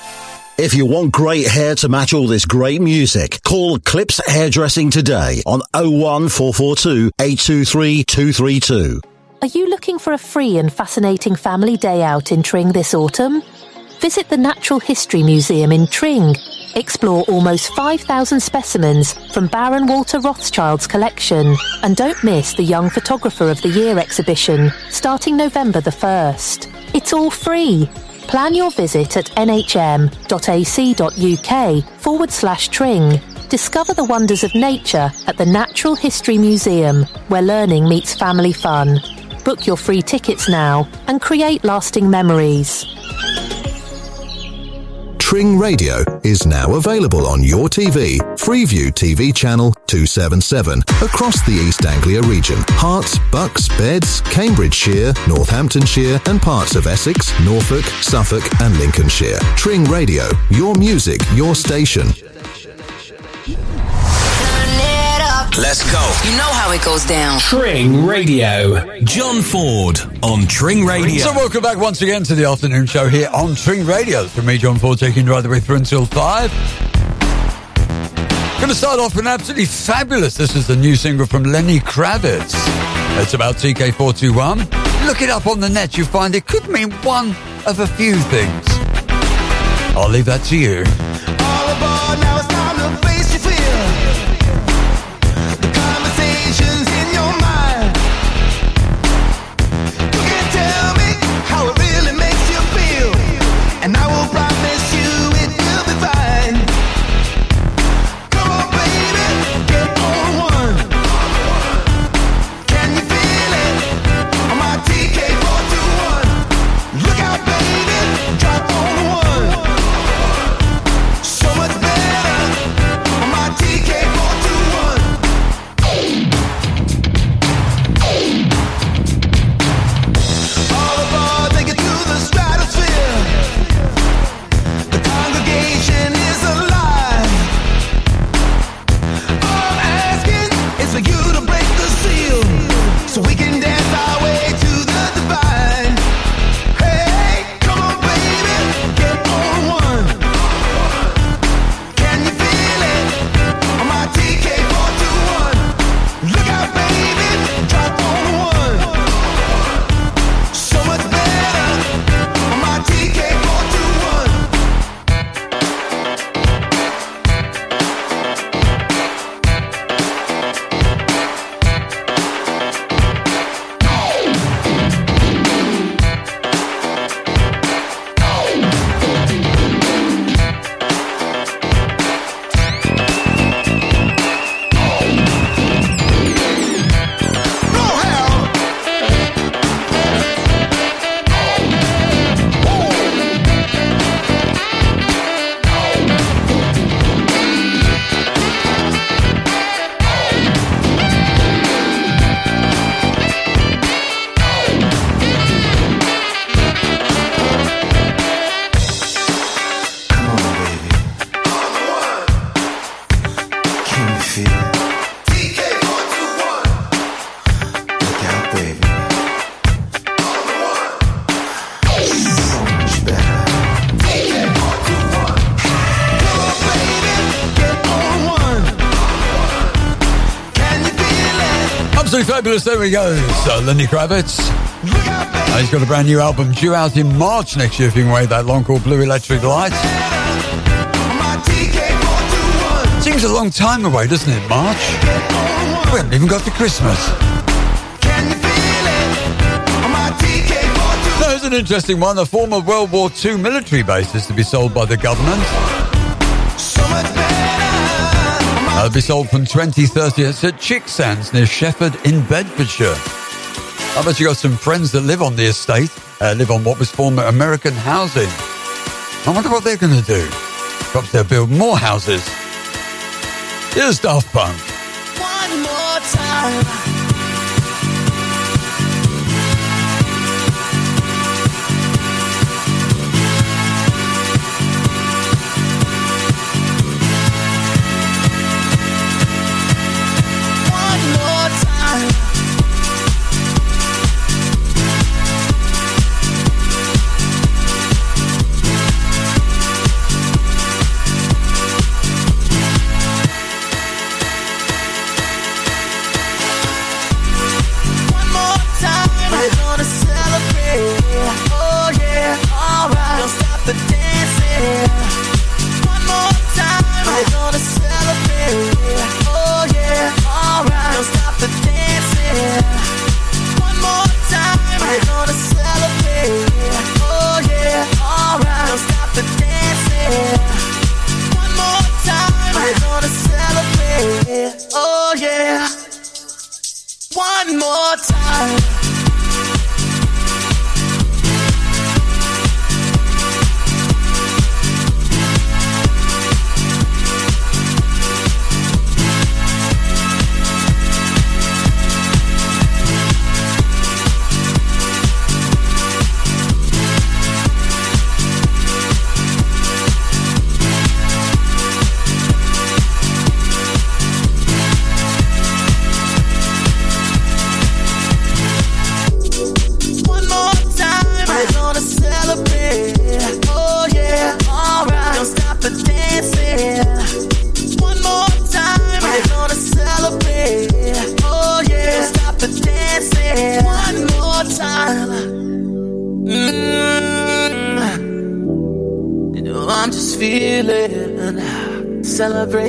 If you want great hair to match all this great music, call Clips Hairdressing today on 01442 823 232. Are you looking for a free and fascinating family day out in Tring this autumn? Visit the Natural History Museum in Tring. Explore almost 5,000 specimens from Baron Walter Rothschild's collection. And don't miss the Young Photographer of the Year exhibition, starting November the 1st. It's all free. Plan your visit at nhm.ac.uk forward slash Tring. Discover the wonders of nature at the Natural History Museum, where learning meets family fun. Book your free tickets now and create lasting memories. Tring Radio is now available on your TV, Freeview TV channel 277, across the East Anglia region. Herts, Bucks, Beds, Cambridgeshire, Northamptonshire, and parts of Essex, Norfolk, Suffolk, and Lincolnshire. Tring Radio, your music, your station. Let's go. You know how it goes down. Tring Radio. John Ford on Tring Radio. So welcome back once again to the afternoon show here on Tring Radio. From me, John Ford, taking you right the way through until five. Going to start off with an absolutely fabulous. This is the new single from Lenny Kravitz. It's about TK421. Look it up on the net. You find it could mean one of a few things. I'll leave that to you. Fabulous. There we go. So, Lenny Kravitz. Uh, he's got a brand new album due out in March next year, if you can wait that long, called Blue Electric Light. Seems a long time away, doesn't it, March? We haven't even got to Christmas. There's an interesting one. A former World War II military base is to be sold by the government. be sold from 2030 at Chicksands near Shefford in Bedfordshire. I bet you got some friends that live on the estate, uh, live on what was former American housing. I wonder what they're going to do. Perhaps they'll build more houses. Here's Daft Punk. One more time.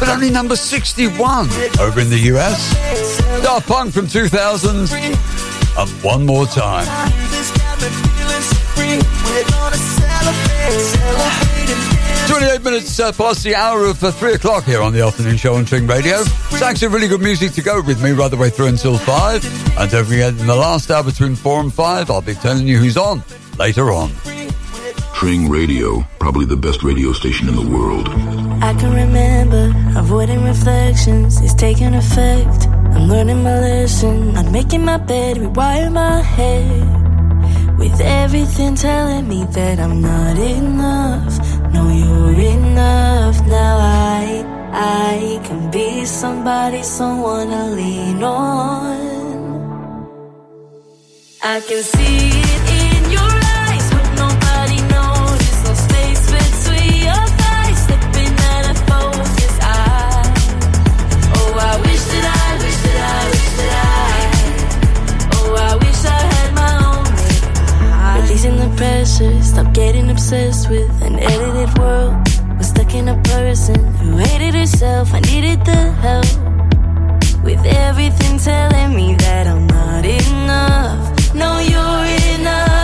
but only number 61 over in the US. Daft Punk from 2000, and one more time. Twenty-eight minutes uh, past the hour of uh, three o'clock here on the afternoon show on Tring Radio. It's actually really good music to go with me right the way through until five. And don't in the last hour between four and five, I'll be telling you who's on later on. Tring Radio, probably the best radio station in the world. I can remember avoiding reflections it's taking effect. I'm learning my lesson. I'm making my bed, rewire my head. With everything telling me that I'm not enough. No, you're enough. Now I, I can be somebody, someone to lean on. I can see it in your eyes. Pressure. Stop getting obsessed with an edited world. Was stuck in a person who hated herself. I needed the help. With everything telling me that I'm not enough. No, you're enough.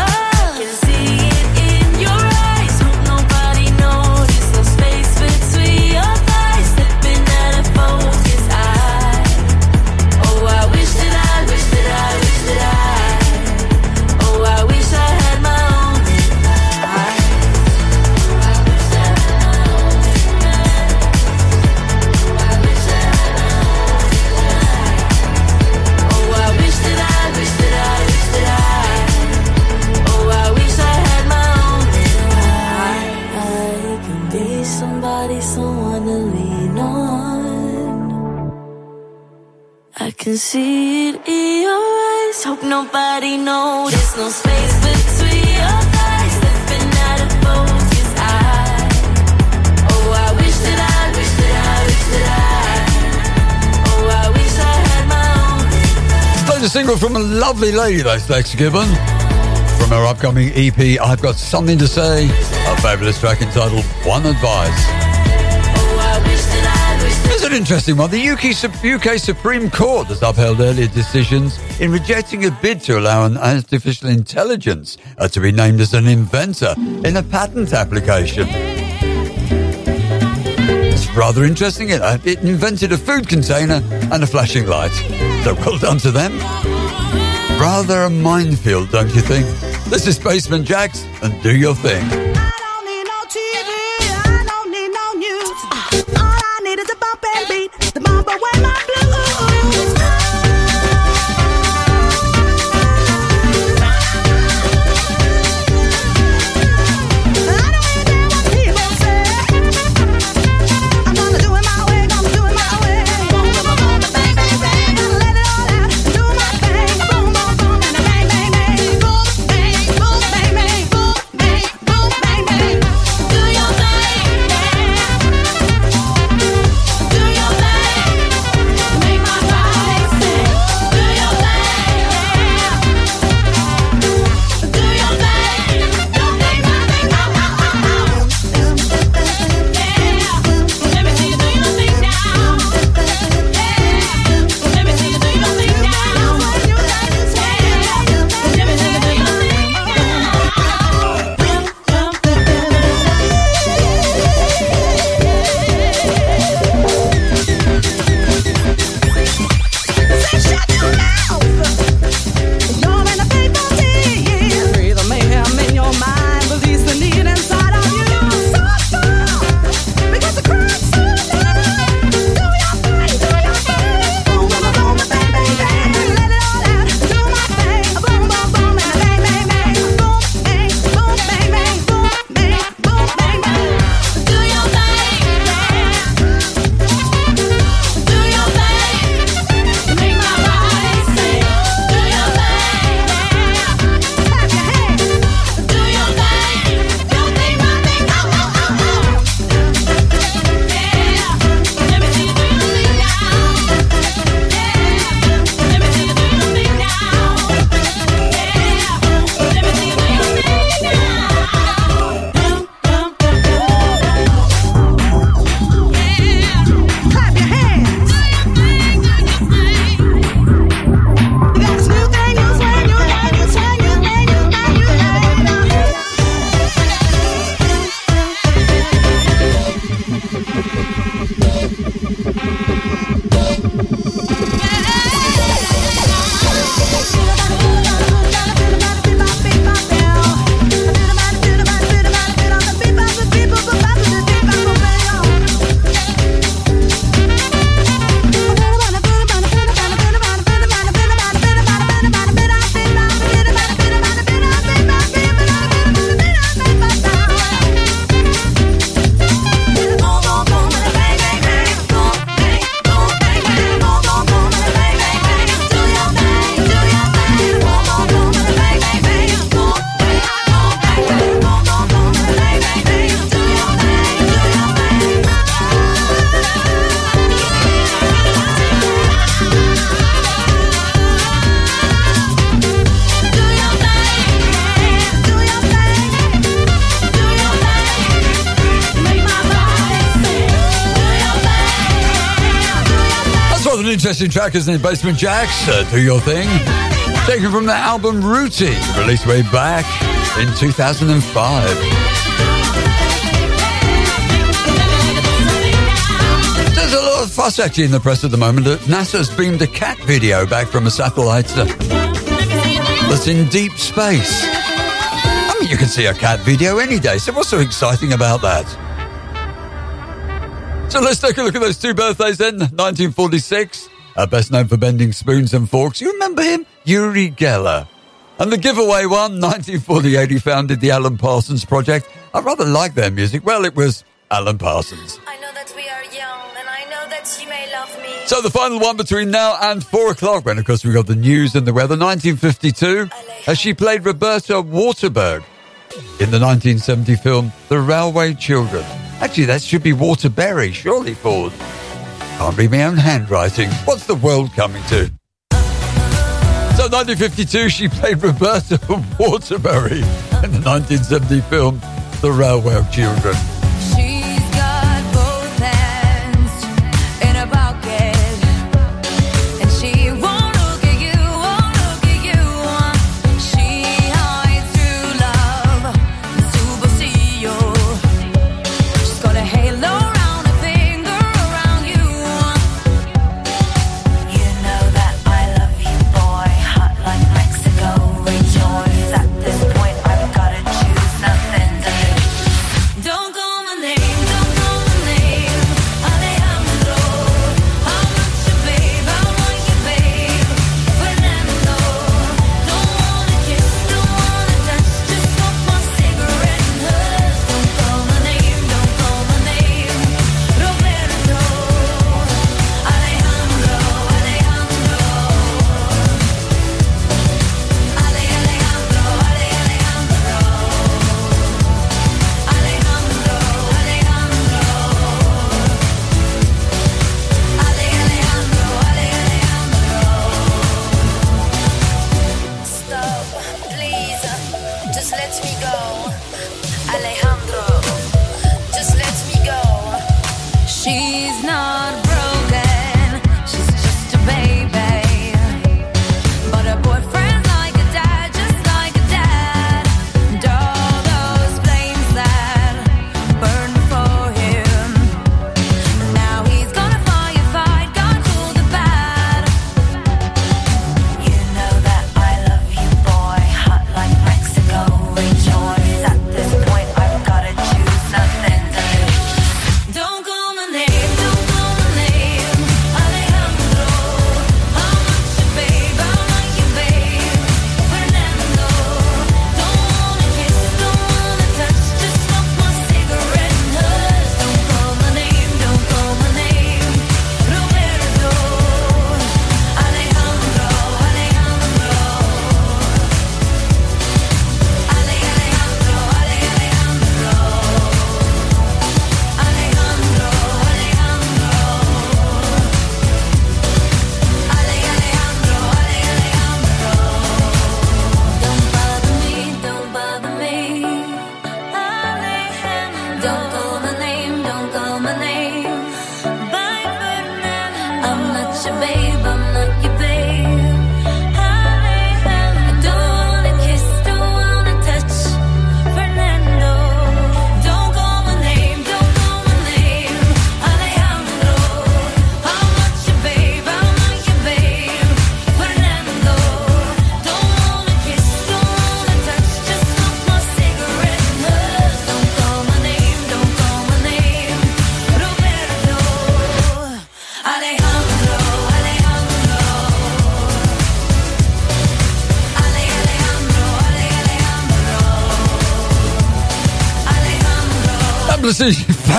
Can see it in your eyes. Hope nobody noticed. No space between your thighs. Slipping out of focus. I, oh, I wish that I, wish that I, wish that I, oh, single from a lovely lady, that's Lex Gibbon. From her upcoming EP, I've Got Something to Say, a fabulous track entitled One Advice. An interesting one. The UK, UK Supreme Court has upheld earlier decisions in rejecting a bid to allow an artificial intelligence uh, to be named as an inventor in a patent application. It's rather interesting. It, uh, it invented a food container and a flashing light. So well done to them. Rather a minefield, don't you think? This is Spaceman Jacks, and do your thing. Track, isn't it? Basement Jaxx, uh, Do Your Thing. Taken from the album Routine, released way back in 2005. There's a lot of fuss actually in the press at the moment NASA's beamed a cat video back from a satellite uh, that's in deep space. I mean, you can see a cat video any day, so what's so exciting about that? So let's take a look at those two birthdays then. 1946, uh, best known for bending spoons and forks. You remember him? Uri Geller. And the giveaway one, 1948, he founded the Alan Parsons Project. I rather like their music. Well, it was Alan Parsons. I know that we are young, and I know that you may love me. So the final one between now and four o'clock, when of course we got the news and the weather. 1952, as she played Roberta Waterberg in the 1970 film The Railway Children. Actually, that should be Waterbury, surely, Ford. Can't read my own handwriting. What's the world coming to? So, 1952, she played Roberta [laughs] Waterbury in the 1970 film The Railway Children.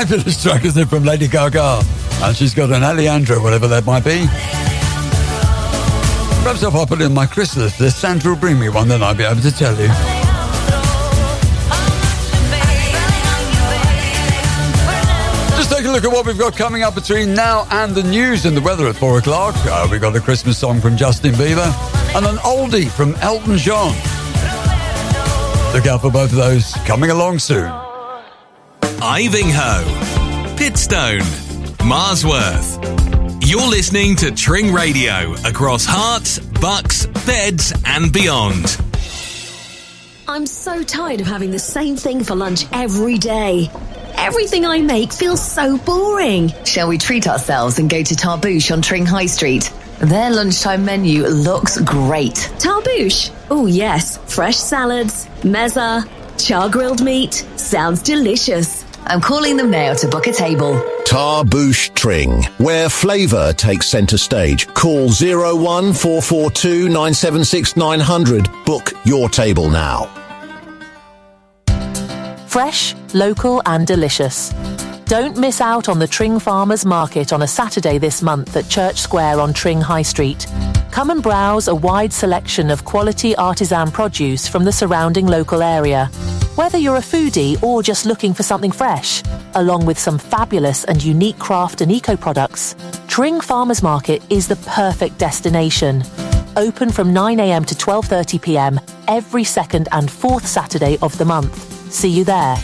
Fabulous track, isn't it, from Lady Gaga? And she's got an Alejandro, whatever that might be. Perhaps if I put in my Christmas list, Santa will bring me one, then I'll be able to tell you. Just take a look at what we've got coming up between now and the news and the weather at four o'clock. Uh, we've got a Christmas song from Justin Bieber and an oldie from Elton John. Look out for both of those coming along soon. Ivinghoe, Pitstone, Marsworth. You're listening to Tring Radio across Herts, bucks, beds, and beyond. I'm so tired of having the same thing for lunch every day. Everything I make feels so boring. Shall we treat ourselves and go to Tarbouche on Tring High Street? Their lunchtime menu looks great. Tarbouche? Oh, yes. Fresh salads, mezza, char grilled meat. Sounds delicious. I'm calling them now to book a table. Tarbush Tring, where flavour takes centre stage. Call 01442 976 900. Book your table now. Fresh, local, and delicious. Don't miss out on the Tring Farmers Market on a Saturday this month at Church Square on Tring High Street. Come and browse a wide selection of quality artisan produce from the surrounding local area. Whether you're a foodie or just looking for something fresh, along with some fabulous and unique craft and eco products, Tring Farmers Market is the perfect destination. Open from 9am to 12.30pm every second and fourth Saturday of the month. See you there.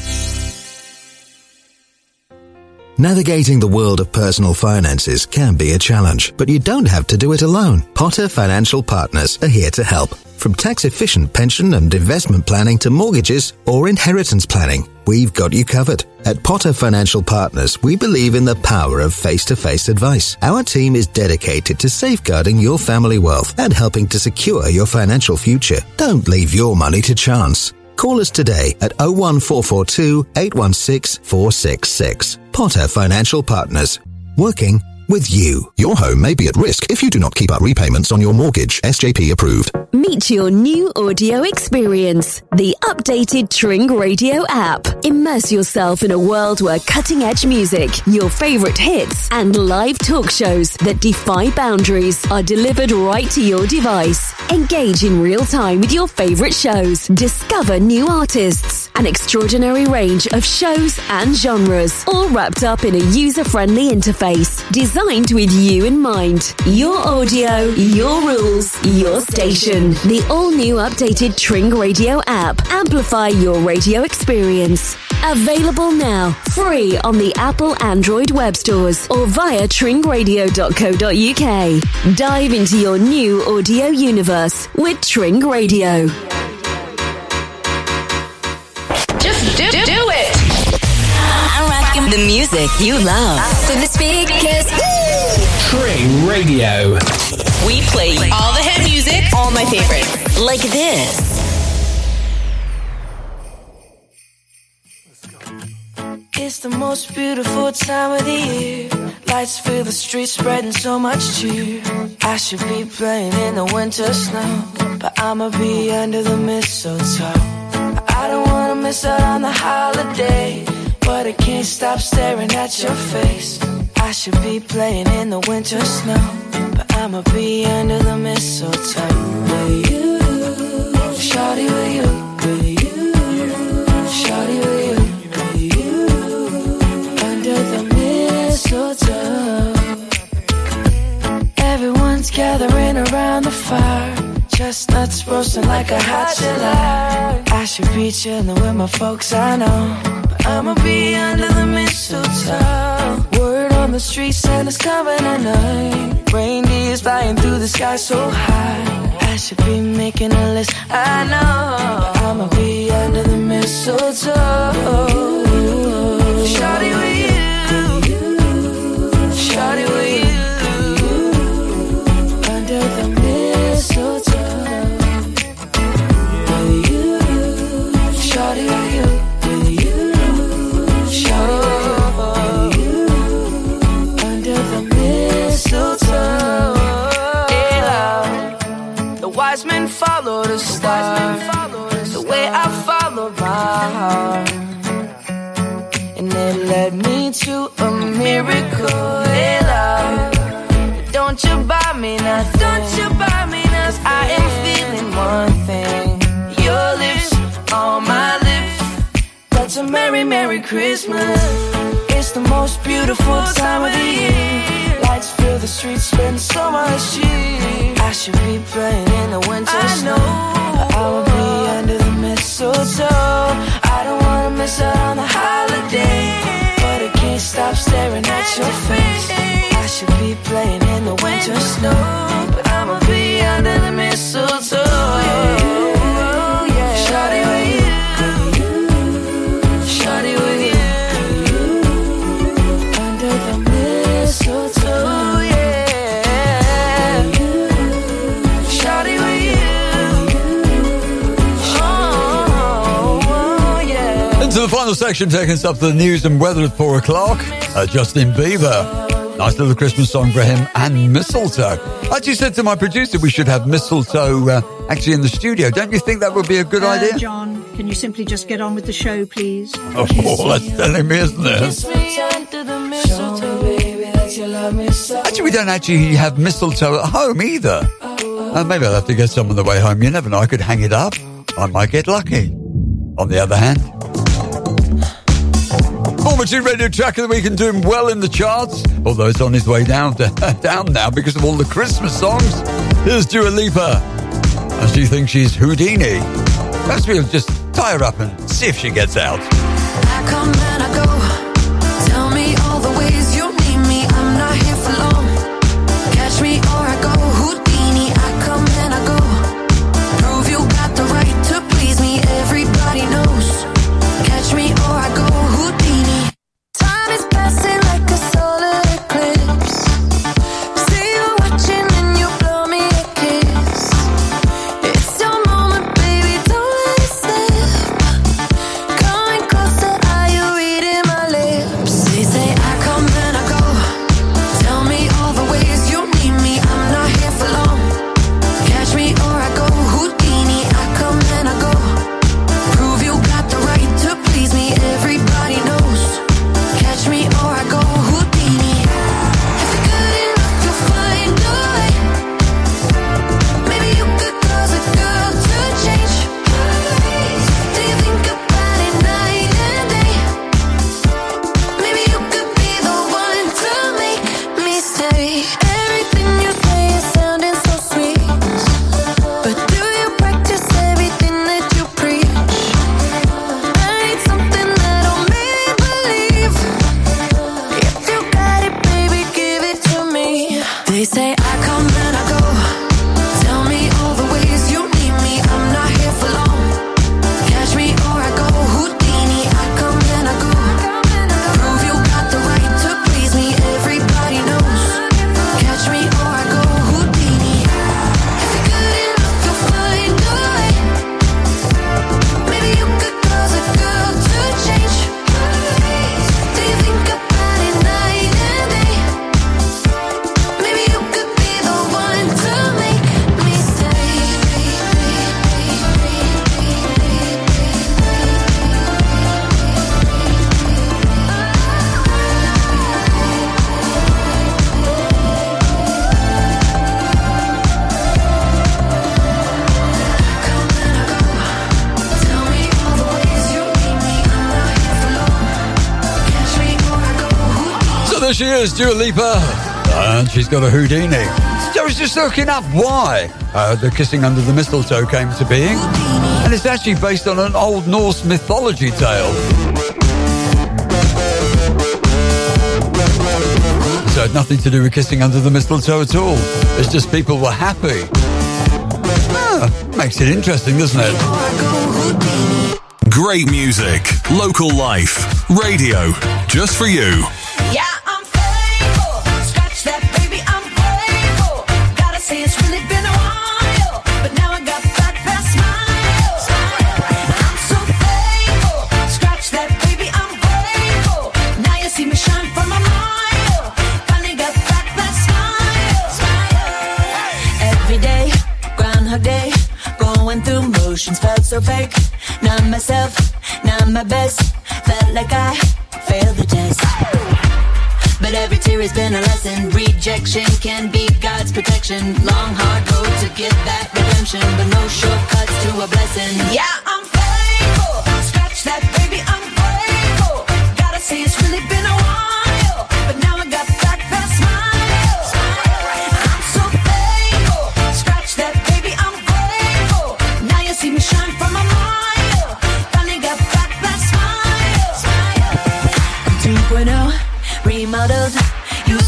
Navigating the world of personal finances can be a challenge, but you don't have to do it alone. Potter Financial Partners are here to help. From tax efficient pension and investment planning to mortgages or inheritance planning, we've got you covered. At Potter Financial Partners, we believe in the power of face to face advice. Our team is dedicated to safeguarding your family wealth and helping to secure your financial future. Don't leave your money to chance. Call us today at 01442 816 466. Potter Financial Partners. Working with you. Your home may be at risk if you do not keep up repayments on your mortgage. SJP approved. Meet your new audio experience. The updated Tring Radio app. Immerse yourself in a world where cutting edge music, your favorite hits, and live talk shows that defy boundaries are delivered right to your device. Engage in real time with your favorite shows. Discover new artists. An extraordinary range of shows and genres, all wrapped up in a user friendly interface designed with you in mind. Your audio, your rules, your station. The all new updated Tring Radio app. Amplify your radio experience. Available now, free on the Apple Android web stores or via tringradio.co.uk. Dive into your new audio universe with Tring Radio. Just do, do, do it. I'm rocking the music you love. To the speakers. Tring Radio. We play all the hit music, all my favorites. Like this. It's the most beautiful time of the year. Lights fill the streets, spreading so much cheer. I should be playing in the winter snow, but I'ma be under the mistletoe. I don't wanna miss out on the holiday, but I can't stop staring at your face. I should be playing in the winter snow, but I'ma be under the mistletoe with you, shawty with you, with you, shawty with you, with you, under the mistletoe. Everyone's gathering around the fire. Chestnuts roasting like a hot July. I should be chilling with my folks, I know. But I'ma be under the mistletoe. The street, Santa's coming tonight. Reindeer's flying through the sky so high. I should be making a list, I know. But I'ma be under the mistletoe. Shawty with you. Shawty with you. Led me to a miracle. Hey, love. Don't you buy me nothing. Don't you buy me nothing. I am feeling one thing. Your lips on my lips. That's a merry, merry Christmas. It's the most beautiful time of the year. Lights fill the streets, spend so much cheer. I should be playing in the winter I snow. But I will be under the mistletoe. I don't wanna miss out staring at your face. I should be playing in the winter snow, but I'ma be under the mistletoe. Final section, taking us up to the news and weather at four o'clock. Uh, Justin Bieber. Nice little Christmas song for him and mistletoe. I actually said to my producer we should have mistletoe uh, actually in the studio. Don't you think that would be a good Uh, idea? John, can you simply just get on with the show, please? Oh, [laughs] that's telling me, isn't it? Actually, we don't actually have mistletoe at home either. Uh, maybe I'll have to get some on the way home. You never know. I could hang it up. I might get lucky. On the other hand, former two radio track of the week and doing well in the charts, although it's on his way down to, [laughs] down now because of all the Christmas songs. Here's Dua Lipa, and she thinks she's Houdini. Perhaps we'll just tie her up and see if she gets out. There she is, Dua Lipa. And she's got a Houdini. I was just looking up why uh, the kissing under the mistletoe came to being. And it's actually based on an old Norse mythology tale. So it had nothing to do with kissing under the mistletoe at all. It's just people were happy. Ah, makes it interesting, doesn't it? Great music, local life, radio, just for you. Fake. Not myself, not my best. Felt like I failed the test. But every tear has been a lesson. Rejection can be God's protection. Long, hard road to get that redemption, but no shortcuts to a blessing. Yeah, I'm faithful. Scratch that, baby, I'm grateful. Gotta say it's really been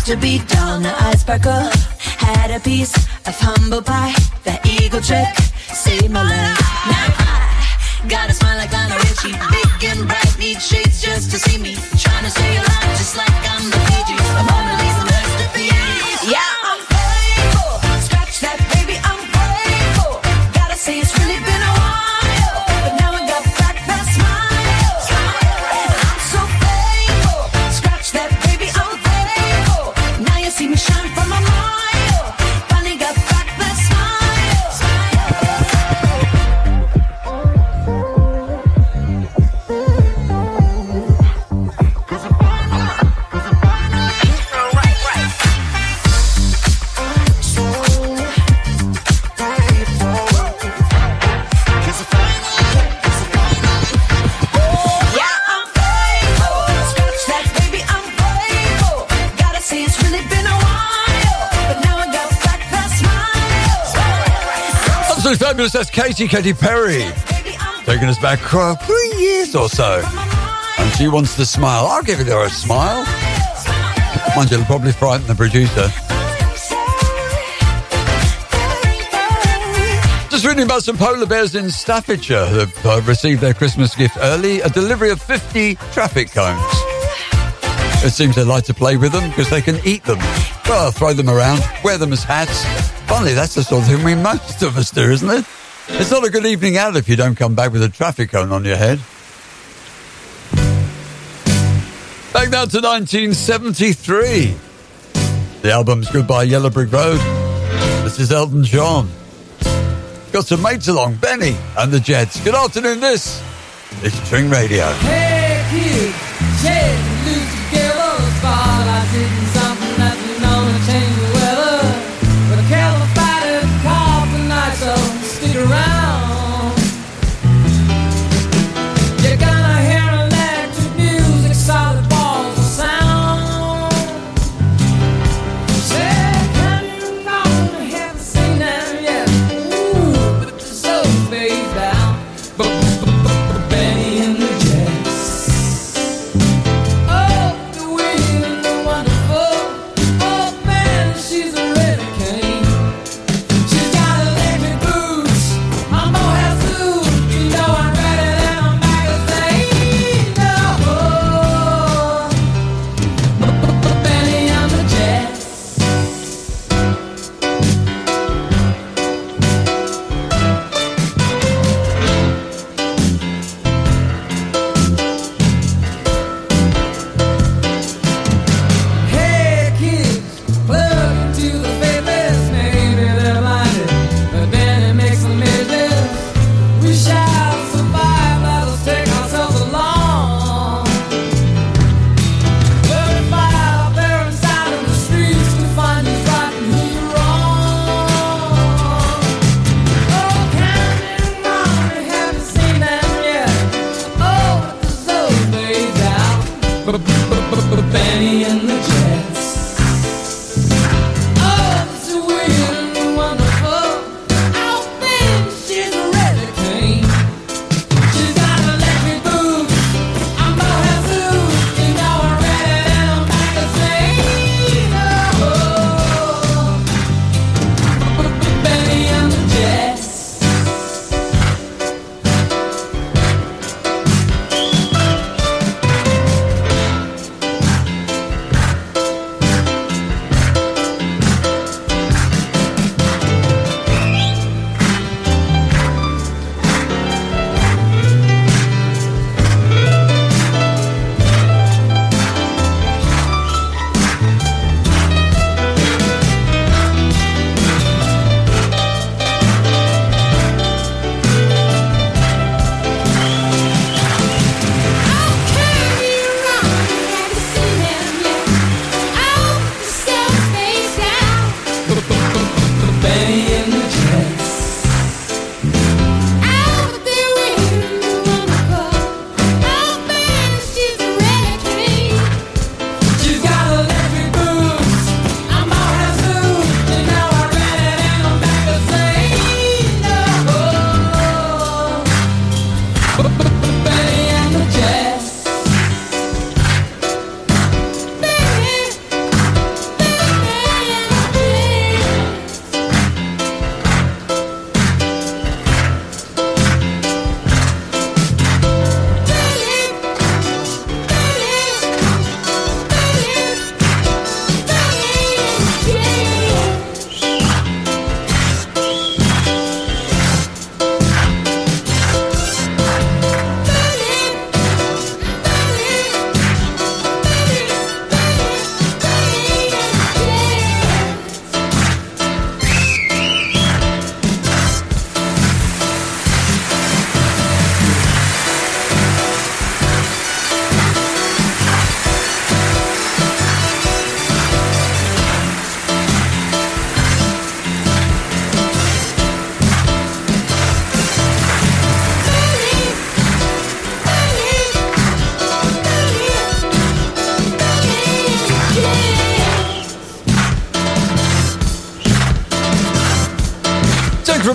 to be dull, now I sparkle. Had a piece of humble pie. That eagle trick saved my life. Now I got a smile like Lionel Richie. Big and bright, need shades just to see me. Trying to stay alive, just like I'm the Bee Gees. A Mona Lisa fabulous. That's Katy, Katy Perry. Taking us back uh, three years or so. And she wants to smile. I'll give her a smile. Mind you, it'll probably frighten the producer. Just reading about some polar bears in Staffordshire who have uh, received their Christmas gift early a delivery of 50 traffic cones. It seems they like to play with them because they can eat them. Well, throw them around, wear them as hats. Funny, that's the sort of thing we most of us do, isn't it? It's not a good evening out if you don't come back with a traffic cone on your head. Back now to 1973. The album's Goodbye Yellow Brick Road. This is Elton John. Got some mates along, Bennie and the Jets. Good afternoon, this is Tring Radio. Hey kids,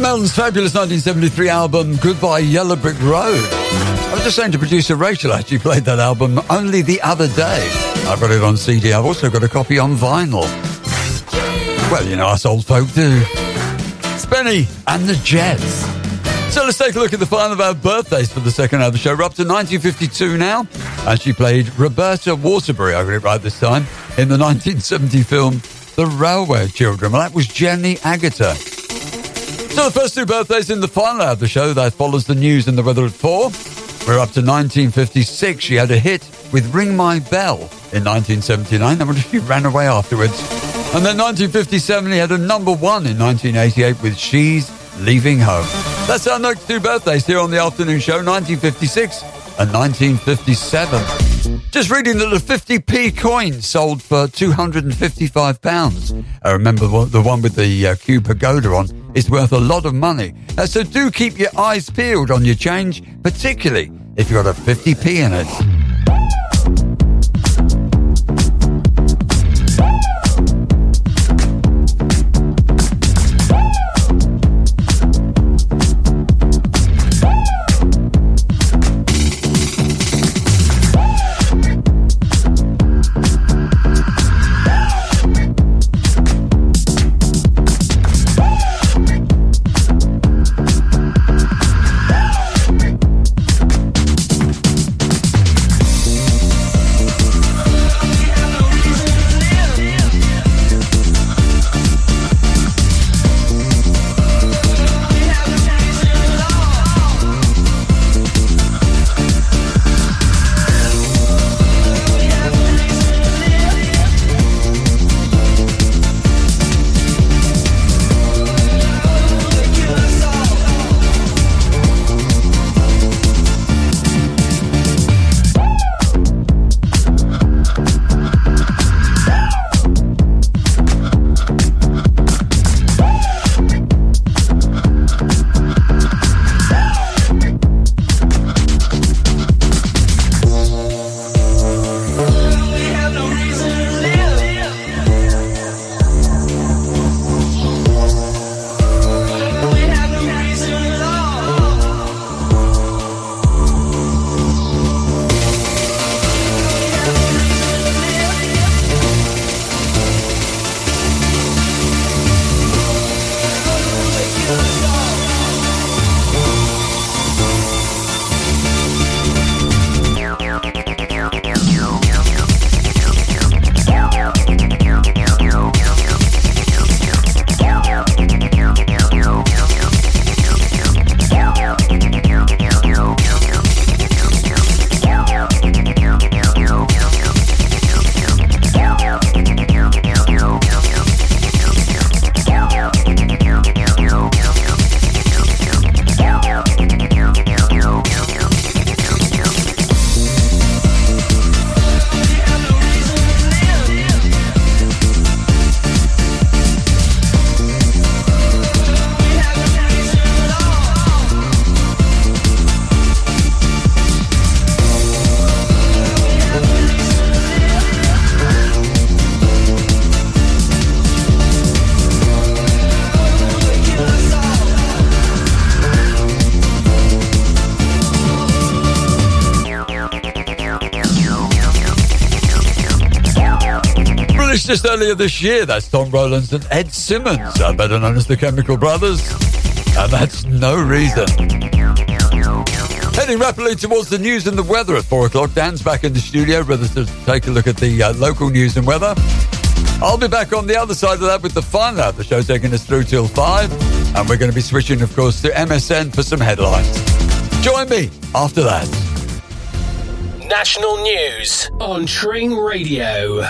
from Elton's fabulous 1973 album Goodbye Yellow Brick Road. I was just saying to producer Rachel, actually played that album only the other day. I've got it on CD. I've also got a copy on vinyl. Well, you know, us old folk do. Bennie and the Jets. So let's take a look at the final of our birthdays for the second hour of the show. We're up to 1952 now. And she played Roberta Waterbury, I got it right this time, in the 1970 film The Railway Children. Well, that was Jenny Agutter. So the first two birthdays in the final hour of the show. That follows the news and the weather at four. We're up to 1956. She had a hit with Ring My Bell in 1979. I wonder if [laughs] she ran away afterwards. And then 1957, he had a number one in 1988 with She's Leaving Home. That's our next two birthdays here on the afternoon show, 1956 and 1957. Just reading that the 50p coin sold for £255. I remember the one- the one with the uh, Kew pagoda on is worth a lot of money. Uh, so do keep your eyes peeled on your change, particularly if you've got a 50p in it. Just earlier this year, that's Tom Rowlands and Ed Simons, uh, better known as the Chemical Brothers. And that's no reason. Heading rapidly towards the news and the weather at 4 o'clock. Dan's back in the studio, ready to take a look at the uh, local news and weather. I'll be back on the other side of that with the final hour of the show taking us through till 5. And we're going to be switching, of course, to MSN for some headlines. Join me after that. National news on Tring Radio.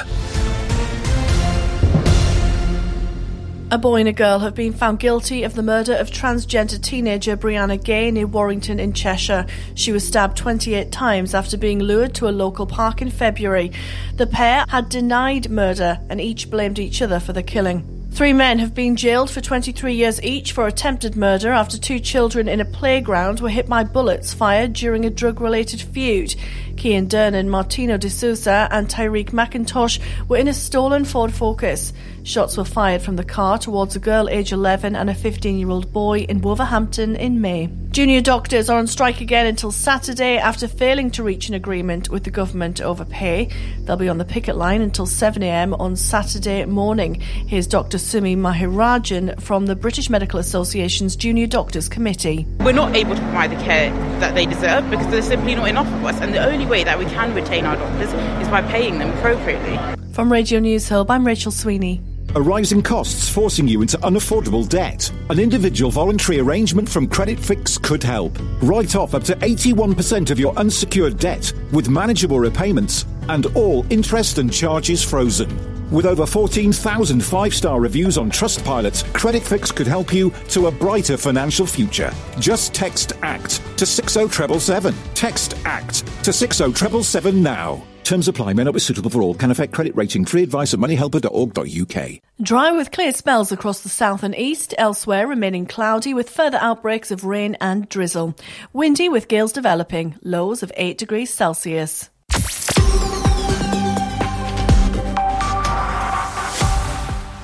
A boy and a girl have been found guilty of the murder of transgender teenager Brianna Ghey near Warrington in Cheshire. She was stabbed 28 times after being lured to a local park in February. The pair had denied murder and each blamed each other for the killing. Three men have been jailed for 23 years each for attempted murder after two children in a playground were hit by bullets fired during a drug related feud. Kian Dernan, Martino De Souza, and Tyreek McIntosh were in a stolen Ford Focus. Shots were fired from the car towards a girl aged 11 and a 15 year old boy in Wolverhampton in May. Junior doctors are on strike again until Saturday after failing to reach an agreement with the government over pay. They'll be on the picket line until 7am on Saturday morning. Here's Dr. Sumi Manirajan from the British Medical Association's Junior Doctors Committee. We're not able to provide the care that they deserve because there's simply not enough of us. And the only way that we can retain our doctors is by paying them appropriately. From Radio News Hub, I'm Rachel Sweeney. Are rising costs forcing you into unaffordable debt? An individual voluntary arrangement from Credit Fix could help. Write off up to 81% of your unsecured debt with manageable repayments and all interest and charges frozen. With over 14,000 five star reviews on Trustpilot, Credit Fix could help you to a brighter financial future. Just text ACT to 60777. Text ACT to 60777 now. Terms apply, may not be suitable for all, can affect credit rating. Free advice at moneyhelper.org.uk. Dry with clear spells across the south and east, elsewhere remaining cloudy with further outbreaks of rain and drizzle. Windy with gales developing, lows of 8 degrees Celsius.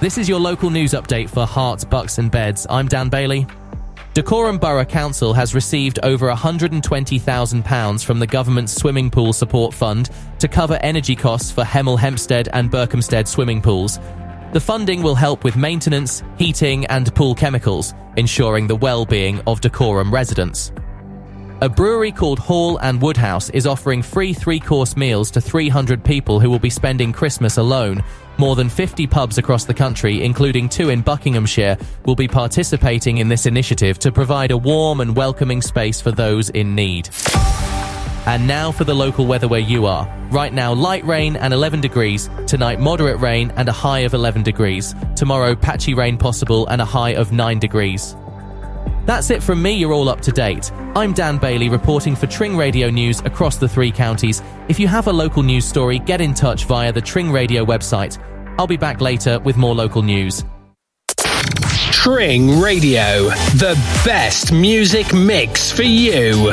This is your local news update for Herts, Bucks and Beds. I'm Dan Bailey. Dacorum Borough Council has received over £120,000 from the government's swimming pool support fund to cover energy costs for Hemel Hempstead and Berkhamsted swimming pools. The funding will help with maintenance, heating, and pool chemicals, ensuring the well-being of Dacorum residents. A brewery called Hall and Woodhouse is offering free three course meals to 300 people who will be spending Christmas alone. More than 50 pubs across the country, including two in Buckinghamshire, will be participating in this initiative to provide a warm and welcoming space for those in need. And now for the local weather where you are. Right now, light rain and 11 degrees. Tonight, moderate rain and a high of 11 degrees. Tomorrow, patchy rain possible and a high of 9 degrees. That's it from me, you're all up to date. I'm Dan Bailey reporting for Tring Radio News across the three counties. If you have a local news story, get in touch via the Tring Radio website. I'll be back later with more local news. Tring Radio, the best music mix for you.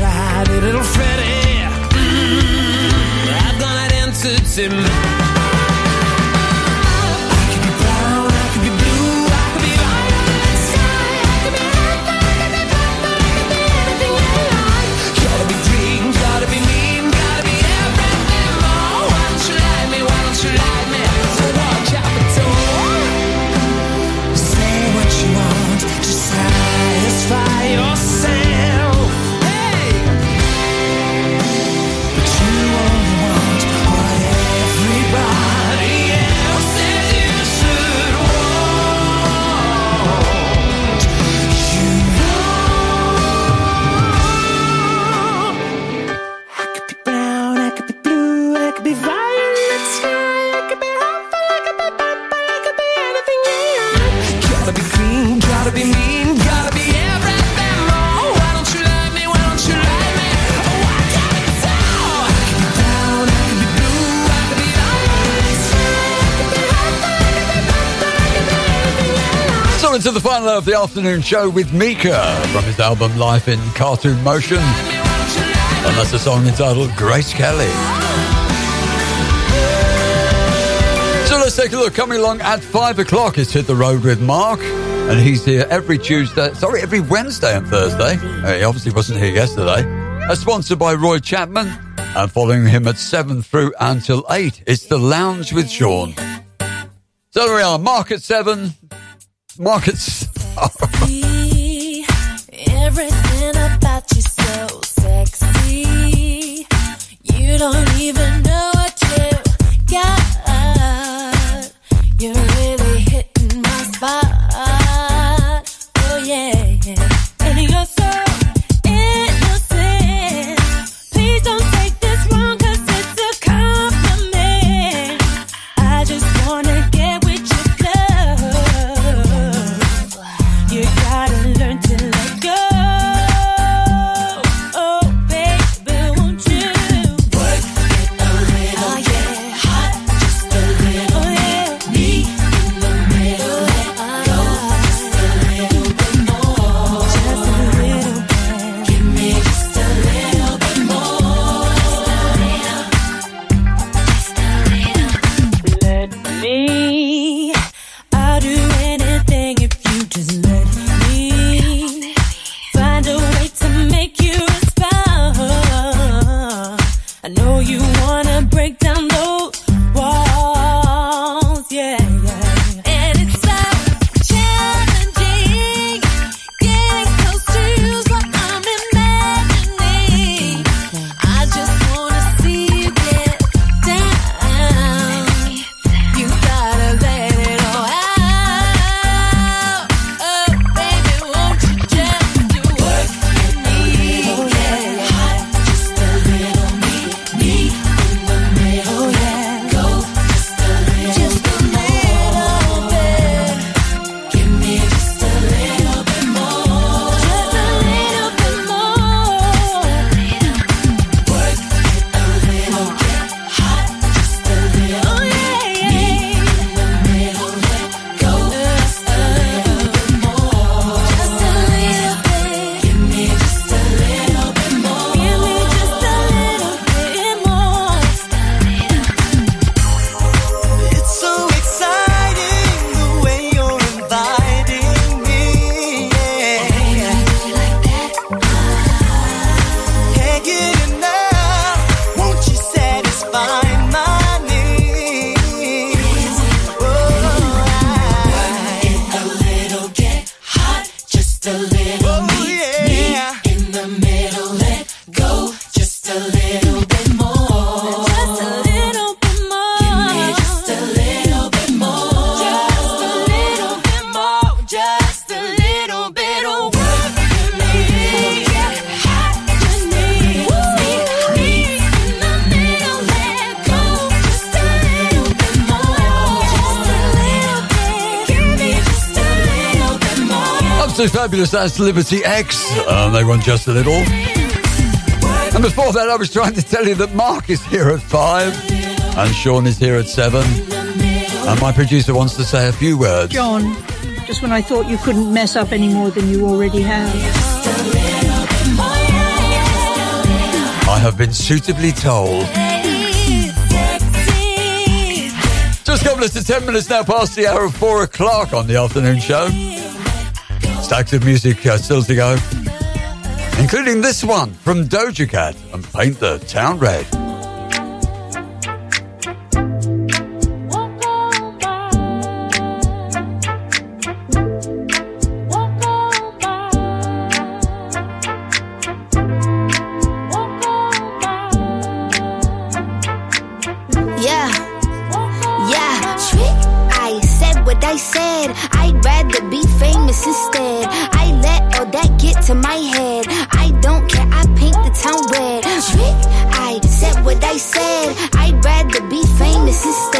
Tried little Freddie. Mm, I've got an entity mind. Gotta Of the Afternoon Show with Mika from his album Life in Cartoon Motion. And that's a song entitled Grace Kelly. So let's take a look. Coming along at five o'clock, it's Hit the Road with Mark. And he's here every Tuesday, sorry, every Wednesday and Thursday. Uh, he obviously wasn't here yesterday. Uh, sponsored by Roy Chapman. And following him at seven through until eight, it's The Lounge with Sean. So there we are, Mark at seven, markets. See, everything about you so sexy. You don't fabulous. That's Liberty X—they run just a little. And before that, I was trying to tell you that Mark is here at five and Sean is here at seven. And my producer wants to say a few words. John, just when I thought you couldn't mess up any more than you already have. I have been suitably told. Just a couple of ten minutes now past the hour of four o'clock on the afternoon show active music uh, still to go, including this one from Doja Cat and Paint the Town Red. I said I'd rather be famous instead.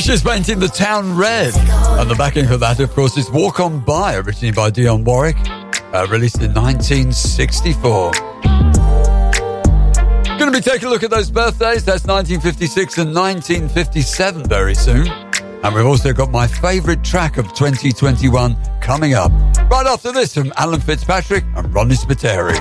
Foot. So she's painting the town red. And the backing for that, of course, is Walk On By, originally by Dionne Warwick, uh, released in 1964. Going to be taking a look at those birthdays. That's 1956 and 1957 very soon. And we've also got my favourite track of 2021 coming up. Right after this from Alan Fitzpatrick and Ronnie Spiteri.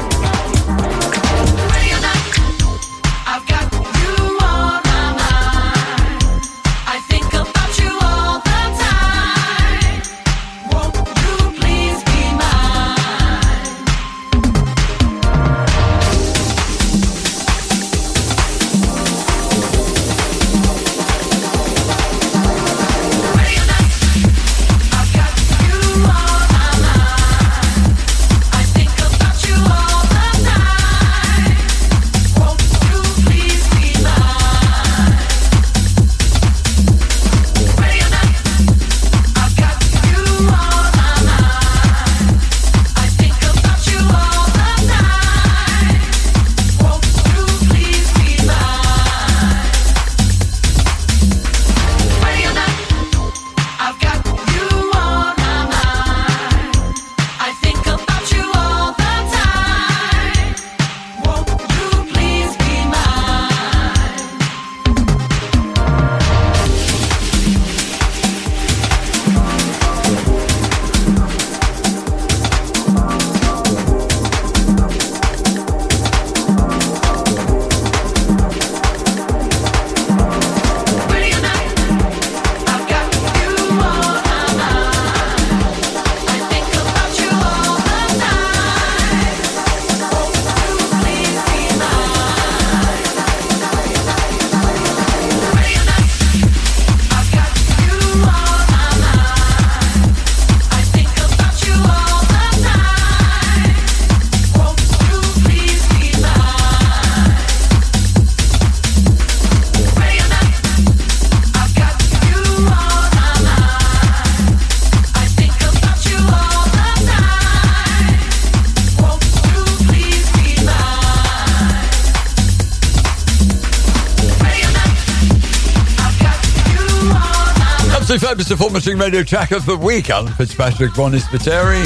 The performance radio track of the week, Alan Fitzpatrick, Ronnie Spiteri,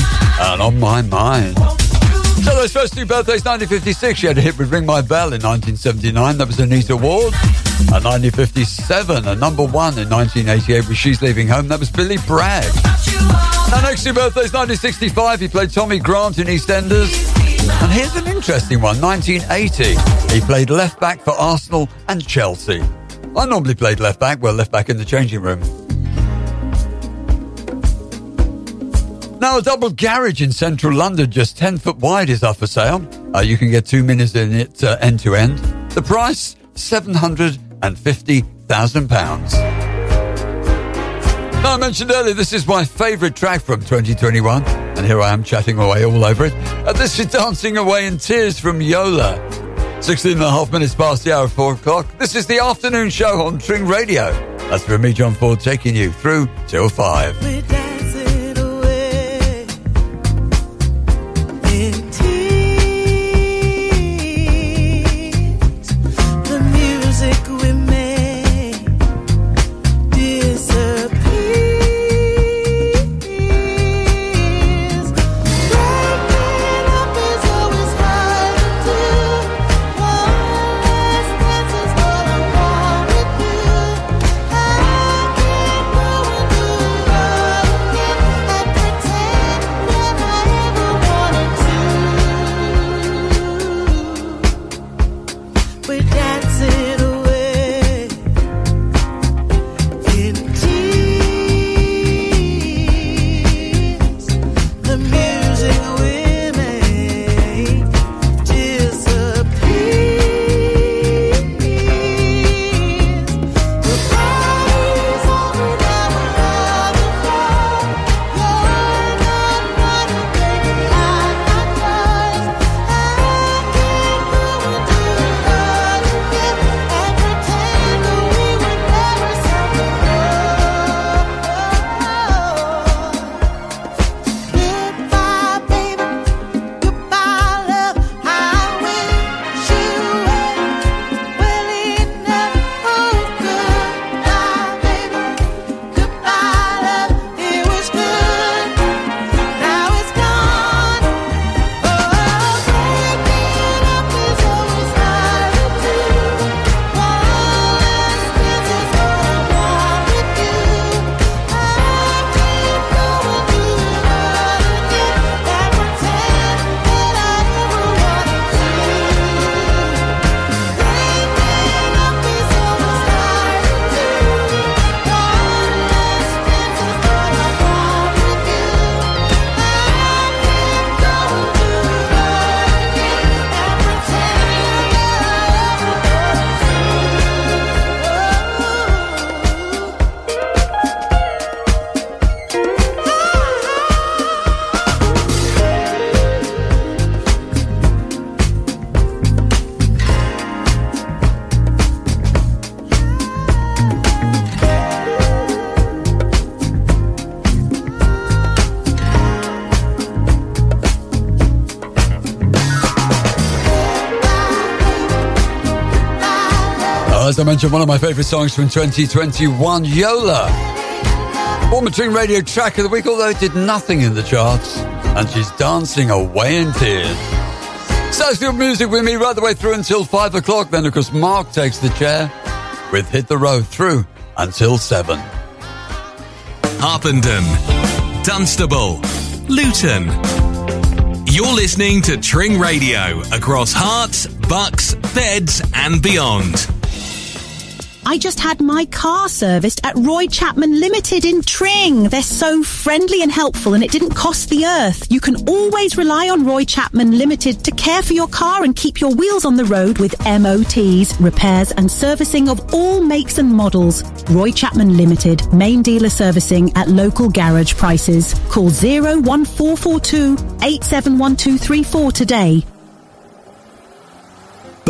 and On My Mind. So those first two birthdays, 1956, she had a hit with Ring My Bell in 1979, that was Anita Ward. And 1957, a number one in 1988 with She's Leaving Home, that was Billy Bragg. Now next two birthdays, 1965, he played Tommy Grant in EastEnders. And here's an interesting one, 1980, he played left back for Arsenal and Chelsea. I normally played left back, well, left back in the changing room. Now, a double garage in central London, just 10 foot wide, is up for sale. Uh, you can get two minutes in it end to end. The price, £750,000. Now, I mentioned earlier, this is my favourite track from 2021, and here I am chatting away all over it. Uh, this is Dancing Away in Tears from Yola. 16 and a half minutes past the hour of 4 o'clock. This is the afternoon show on Tring Radio. That's for me, John Ford, taking you through till 5. As I mentioned, one of my favourite songs from 2021, Yola. Former Tring Radio track of the week, although it did nothing in the charts. And she's dancing away in tears. Sarsfield music with me right the way through until 5 o'clock. Then, of course, Mark takes the chair with Hit the Road through until 7. Harpenden, Dunstable, Luton. You're listening to Tring Radio across Herts, Bucks, Beds, and beyond. I just had my car serviced at Roy Chapman Limited in Tring. They're so friendly and helpful and it didn't cost the earth. You can always rely on Roy Chapman Limited to care for your car and keep your wheels on the road with MOTs, repairs and servicing of all makes and models. Roy Chapman Limited, main dealer servicing at local garage prices. Call 01442 871234 today.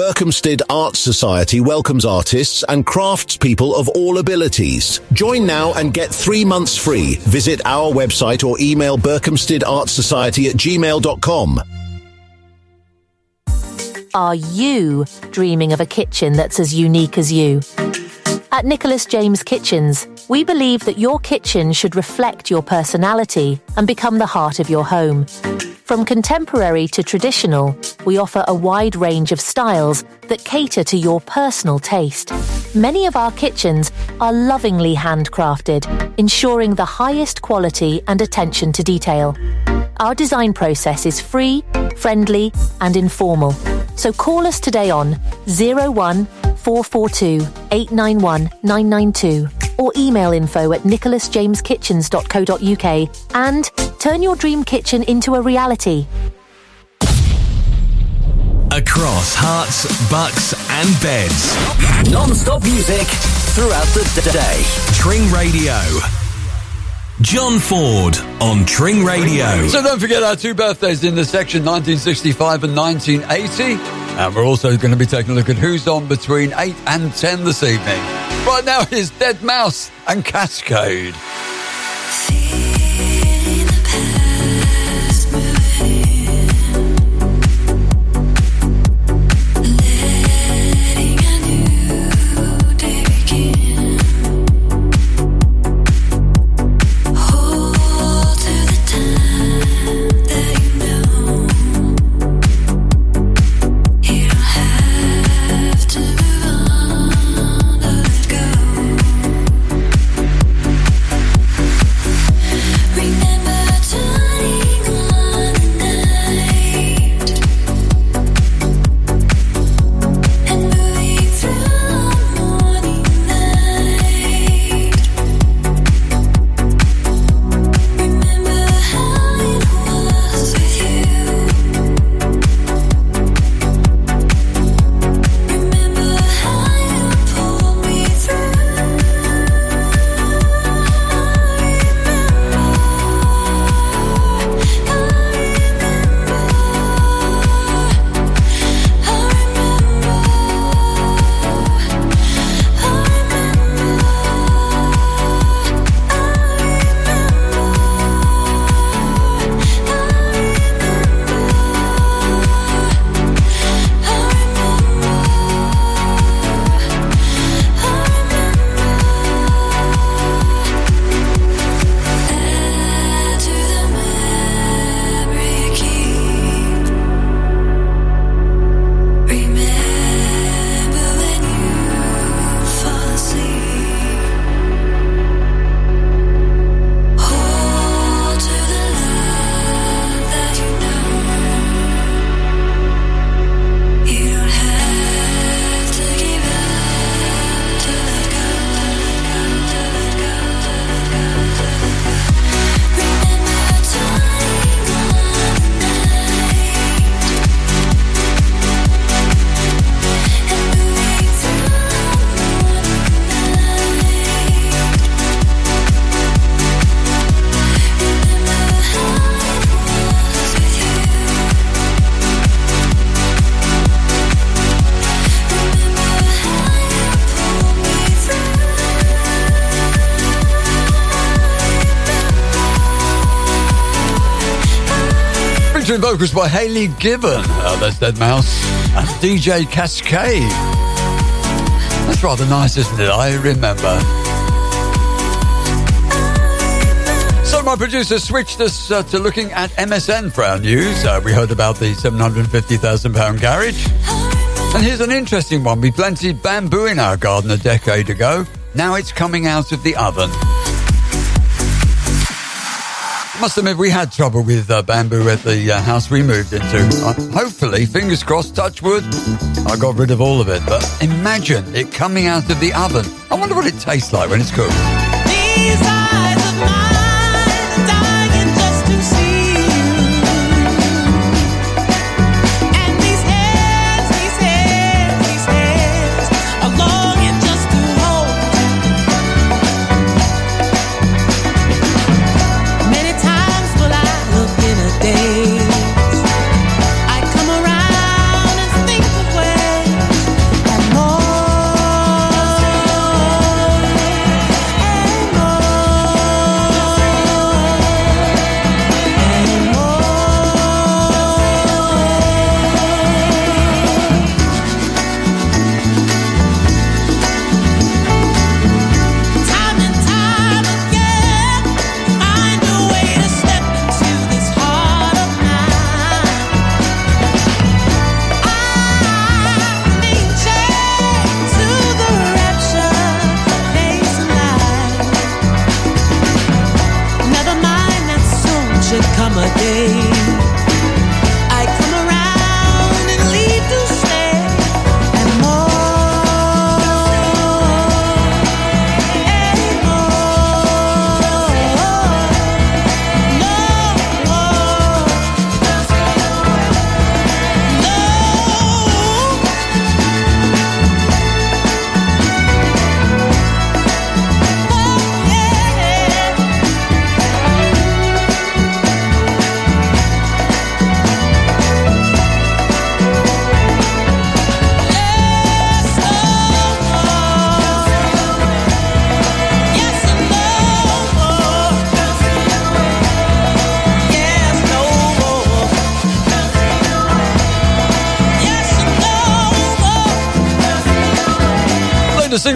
Berkhamsted Arts Society welcomes artists and craftspeople of all abilities. Join now and get three months free. Visit our website or email berkhamstedartsociety at gmail.com. Are you dreaming of a kitchen that's as unique as you? At Nicholas James Kitchens, we believe that your kitchen should reflect your personality and become the heart of your home. From contemporary to traditional, we offer a wide range of styles that cater to your personal taste. Many of our kitchens are lovingly handcrafted, ensuring the highest quality and attention to detail. Our design process is free, friendly, and informal. So call us today on 01 442 891 992 or email info at nicholasjameskitchens.co.uk and turn your dream kitchen into a reality. Across Herts, bucks, and beds. Non-stop music throughout the d- day. Tring Radio. John Ford on Tring Radio. So don't forget our two birthdays in the section 1965 and 1980. And we're also going to be taking a look at who's on between 8 and 10 this evening. Right now is deadmau5 and Kaskade. Vocals by Haley Gibbon. Oh, that's deadmau5. And DJ Kaskade. That's rather nice, isn't it? I remember. So my producer switched us uh, to looking at MSN for our news. Uh, we heard about the £750,000 garage. And here's an interesting one. We planted bamboo in our garden a decade ago. Now it's coming out of the oven. Must admit, we had trouble with uh, bamboo at the uh, house we moved into. Uh, hopefully, fingers crossed, touch wood, I got rid of all of it. But imagine it coming out of the oven. I wonder what it tastes like when it's cooked.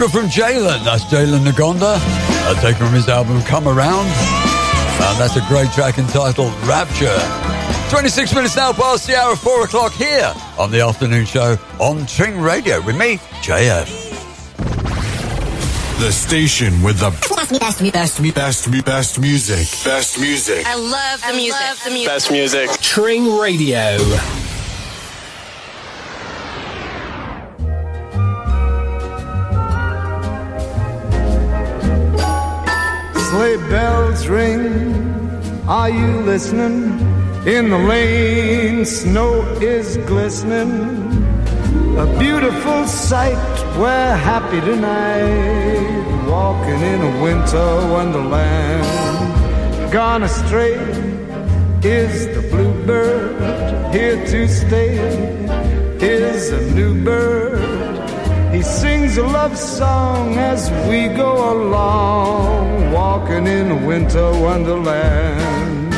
Single from Jalen. That's Jalen Ngonda. Uh, taken from his album Come Around. And that's a great track entitled Rapture. 26 minutes now past the hour of 4 o'clock here on the afternoon show on Tring Radio with me, JF. The station with the best, best, best, best, best, best music. Best music. I love the music. the music. Best music. Tring Radio. Sleigh bells ring. Are you listening? In the lane, snow is glistening. A beautiful sight. We're happy tonight. Walking in a winter wonderland. Gone astray is the bluebird. Here to stay is a new bird. He sings a love song as we go along, walking in winter wonderland.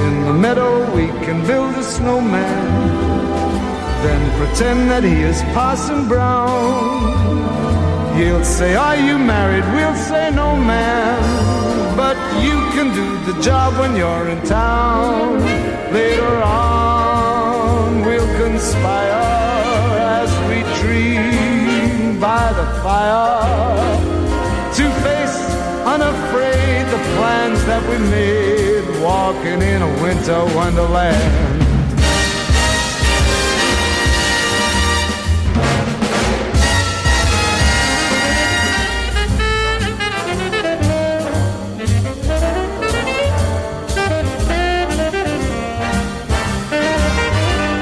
In the meadow, we can build a snowman, then pretend that he is Parson Brown. He'll say, Are you married? We'll say, No, man. But you can do the job when you're in town. Later on, we'll conspire by the fire to face unafraid the plans that we made walking in a winter wonderland.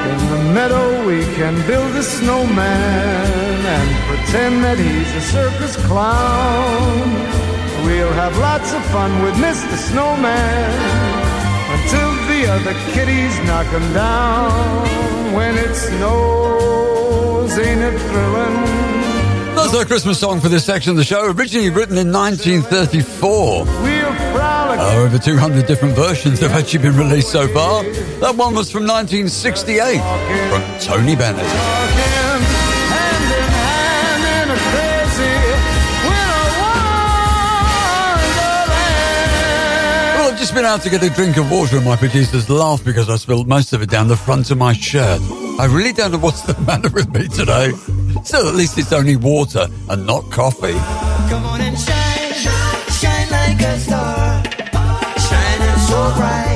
In the meadow, we can build a snowman pretend that he's a circus clown. We'll have lots of fun with Mr. Snowman until the other kitties knock him down. When it snows, ain't it thrilling? That's our Christmas song for this section of the show, originally written in 1934. Uh, over 200 different versions have actually been released so far. That one was from 1968 from Tony Bennett. Just been out to get a drink of water and my producers laugh because I spilled most of it down the front of my shirt. I really don't know what's the [laughs] matter with me today. So at least it's only water and not coffee. Come on and shine, shine like a star, so bright,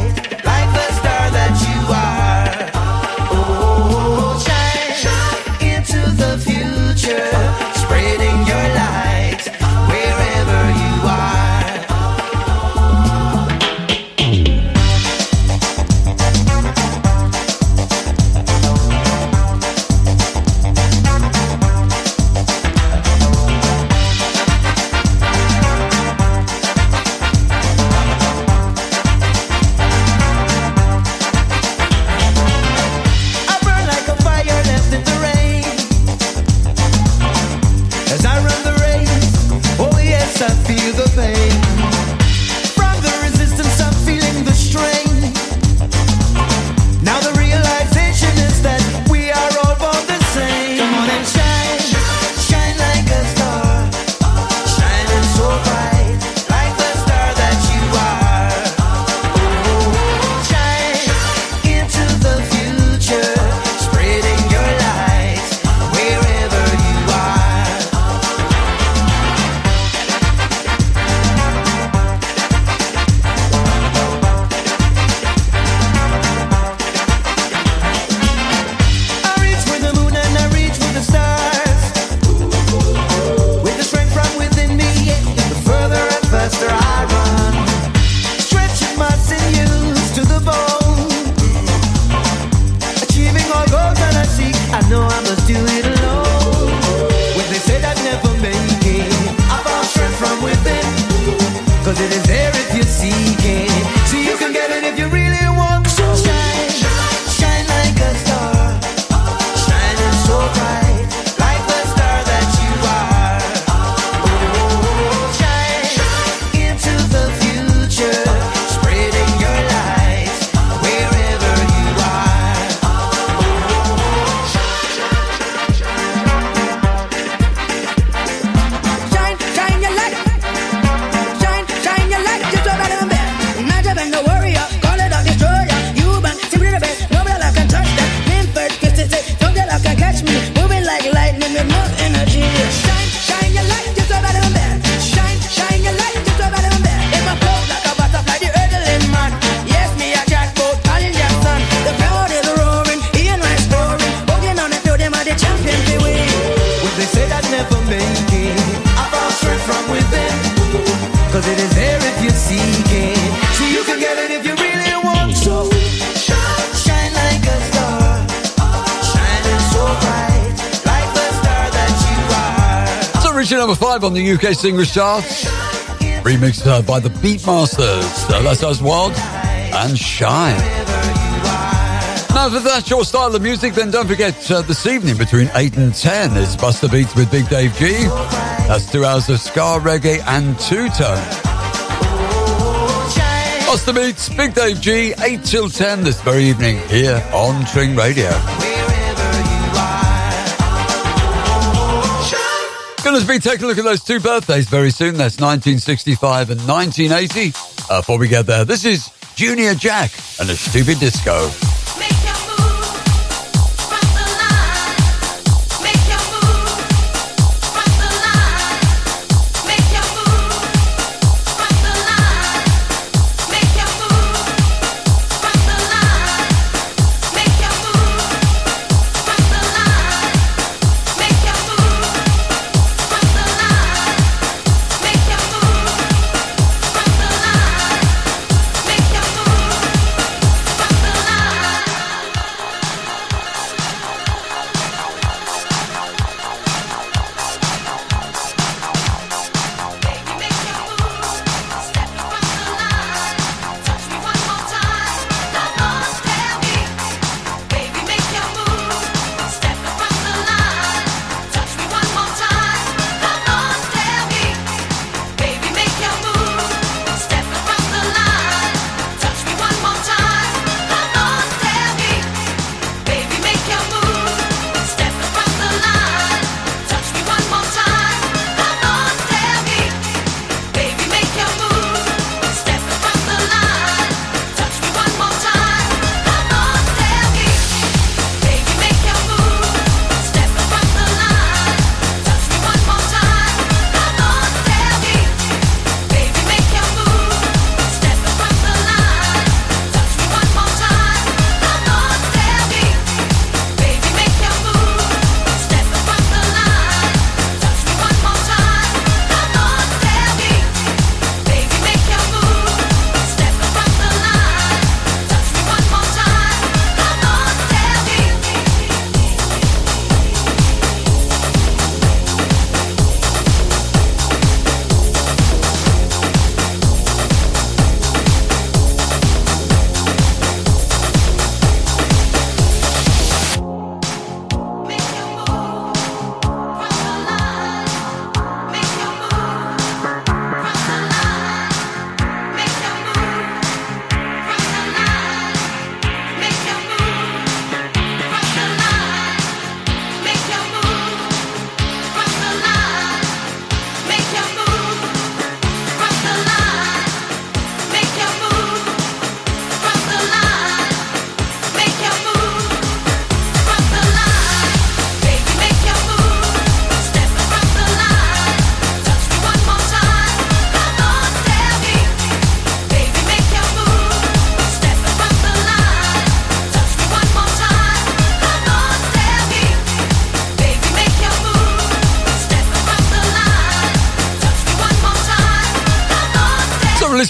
number five on the UK Singles Charts. Remixed uh, by the Beatmasters. Uh, that's us, Wild and Shine. Now, if that's your style of music, then don't forget uh, this evening between 8 and 10 is Buster Beats with Big Dave G. That's two hours of ska, reggae, and two tone. Buster Beats, Big Dave G, 8 till 10 this very evening here on Tring Radio. Going to be taking a look at those two birthdays very soon. That's 1965 and 1980. Uh, before we get there, this is Junior Jack and a Stupid Disco.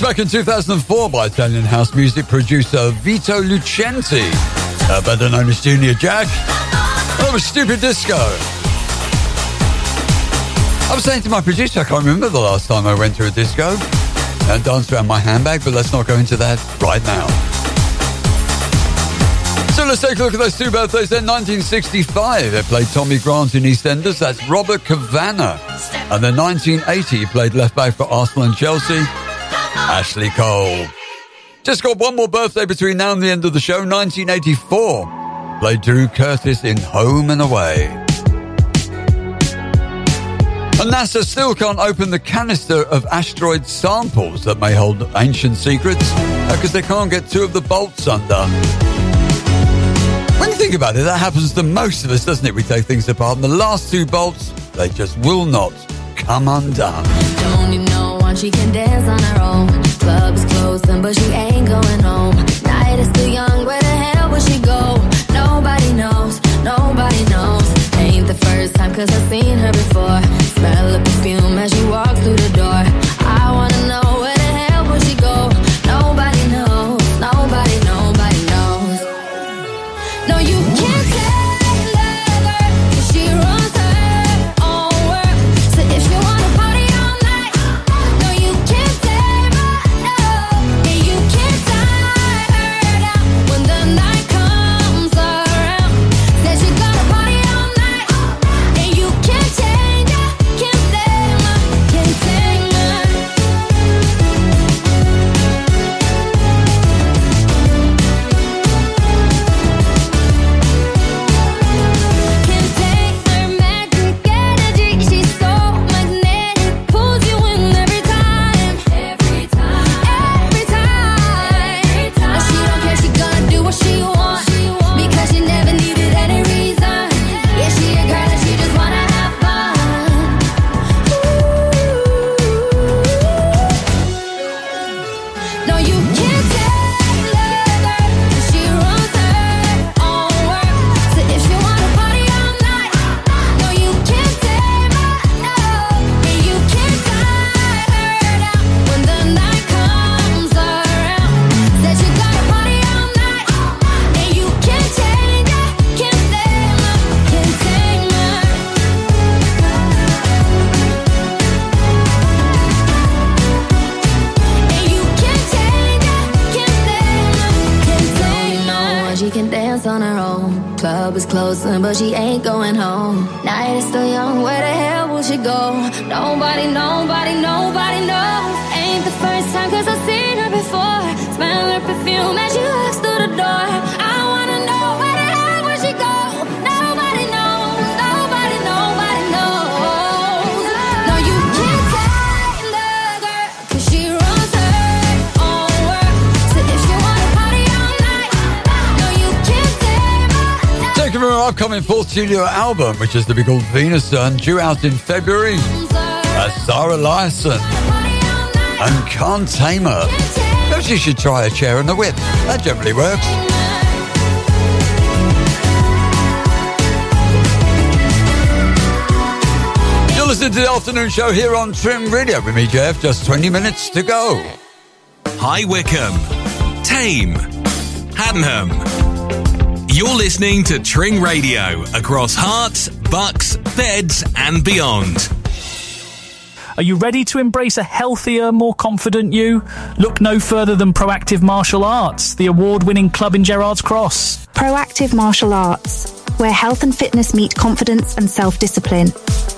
Back in 2004 by Italian house music producer Vito Lucente, uh, better known as Junior Jack. That was Stupid Disco. I was saying to my producer, I can't remember the last time I went to a disco and danced around my handbag, but let's not go into that right now. So let's take a look at those two birthdays. Then 1965, they played Tommy Grant in EastEnders. That's Robert Cavanagh. And then 1980, he played left back for Arsenal and Chelsea. Ashley Cole. Just got one more birthday between now and the end of the show. 1984, played Drew Curtis in Home and Away. And NASA still can't open the canister of asteroid samples that may hold ancient secrets uh, because they can't get two of the bolts undone. When you think about it, that happens to most of us, doesn't it? We take things apart, and the last two bolts, they just will not come undone. Don't you know one she can dance on her own? Club is closing, but she ain't going home. Night is still young, where the hell will she go? Nobody knows, nobody knows. Ain't the first time, cause I've seen her before. Studio album, which is to be called Venus Sun, due out in February. That's Zara Larsson and Can't Thame Her. Perhaps you should try a chair and a whip. That generally works. You're listening to the afternoon show here on Tring Radio with me, Jeff. Just 20 minutes to go. High Wycombe, Tame, Haddenham. You're listening to Tring Radio across Herts, Bucks, Beds, and beyond. Are you ready to embrace a healthier, more confident you? Look no further than Proactive Martial Arts, the award winning club in Gerrards Cross. Proactive Martial Arts, where health and fitness meet confidence and self discipline.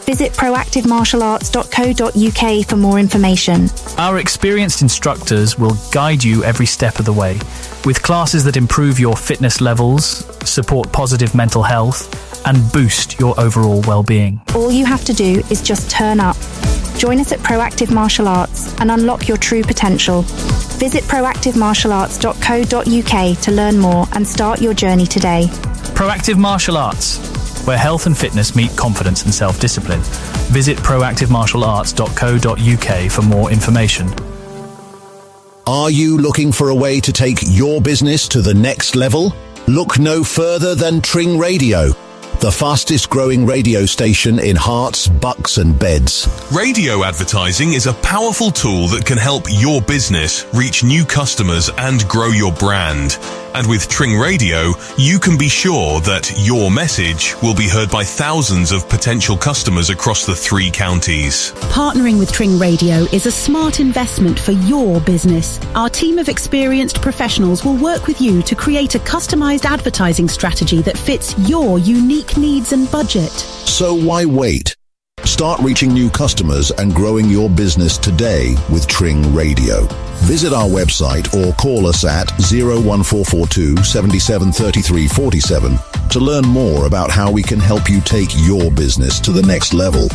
Visit proactivemartialarts.co.uk for more information. Our experienced instructors will guide you every step of the way with classes that improve your fitness levels, support positive mental health, and boost your overall well being. All you have to do is just turn up. Join us at Proactive Martial Arts and unlock your true potential. Visit proactivemartialarts.co.uk to learn more and start your journey today. Proactive Martial Arts, where health and fitness meet confidence and self discipline. Visit proactivemartialarts.co.uk for more information. Are you looking for a way to take your business to the next level? Look no further than Tring Radio, the fastest growing radio station in Herts, Bucks and Beds. Radio advertising is a powerful tool that can help your business reach new customers and grow your brand. And with Tring Radio, you can be sure that your message will be heard by thousands of potential customers across the three counties. Partnering with Tring Radio is a smart investment for your business. Our team of experienced professionals will work with you to create a customized advertising strategy that fits your unique needs and budget. So why wait? Start reaching new customers and growing your business today with Tring Radio. Visit our website or call us at 01442 773347 to learn more about how we can help you take your business to the next level.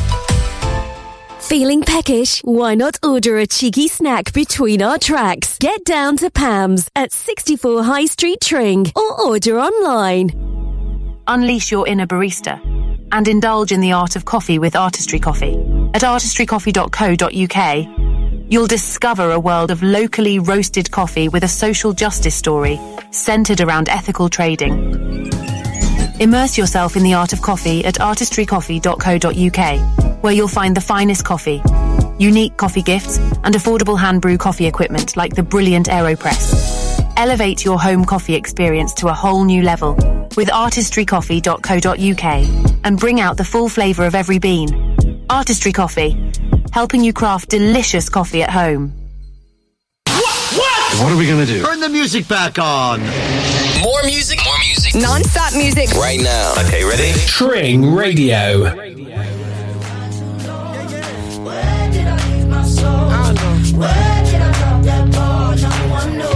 Feeling peckish? Why not order a cheeky snack between our tracks? Get down to Pam's at 64 High Street Tring or order online. Unleash your inner barista and indulge in the art of coffee with Artistry Coffee. At artistrycoffee.co.uk, you'll discover a world of locally roasted coffee with a social justice story centered around ethical trading. Immerse yourself in the art of coffee at artistrycoffee.co.uk, where you'll find the finest coffee, unique coffee gifts, and affordable hand brew coffee equipment like the brilliant AeroPress. Elevate your home coffee experience to a whole new level with artistrycoffee.co.uk and bring out the full flavour of every bean. Artistry Coffee, helping you craft delicious coffee at home. What are we gonna do? Turn the music back on. More music, more music. Non-stop music. Right now. Okay, ready? Tring Radio. I don't know. Where did I drop that ball? No one knows.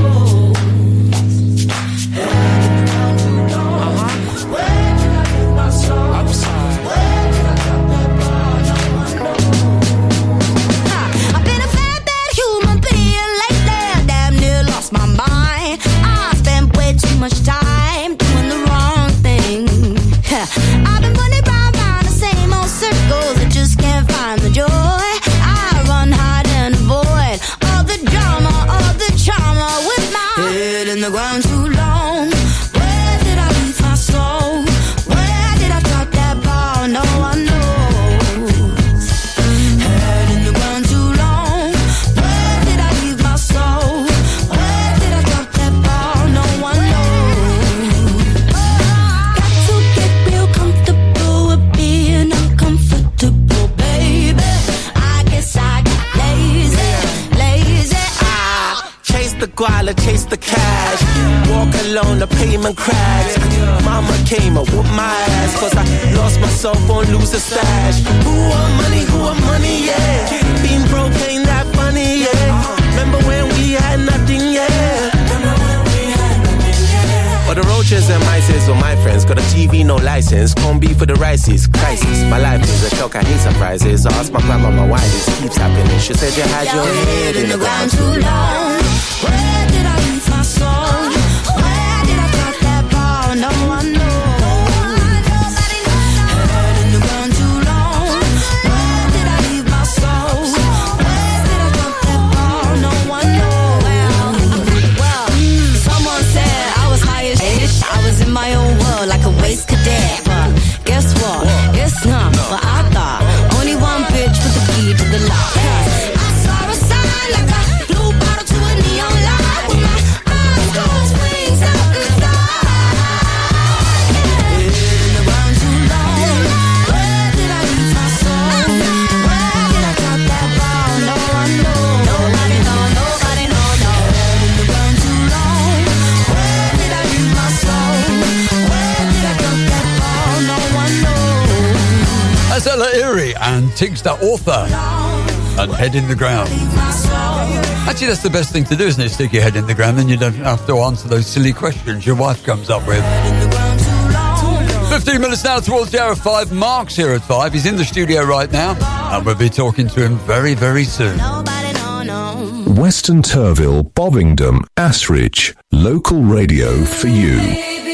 Walk alone, the payment cracks. Mama came and whooped my ass, cause I lost my cell phone, lose a stash. Who want money, who want money, yeah. Being broke ain't that funny, yeah. Remember when we had nothing, yeah. But the roaches and mices were my friends. Got a TV, no license. Corn beef for the rices. Crisis. My life is a shock. I hate surprises. I asked my grandma why this keeps happening. She said you had your head in the ground too long. Where did I Tiggs Da Author. And head in the ground. Actually, that's the best thing to do, isn't it? Stick your head in the ground, then you don't have to answer those silly questions your wife comes up with. 15 minutes now towards the hour of 5. Mark's here at 5. He's in the studio right now, and we'll be talking to him very, very soon. Weston Turville, Bovingdon, Ashridge. Local radio for you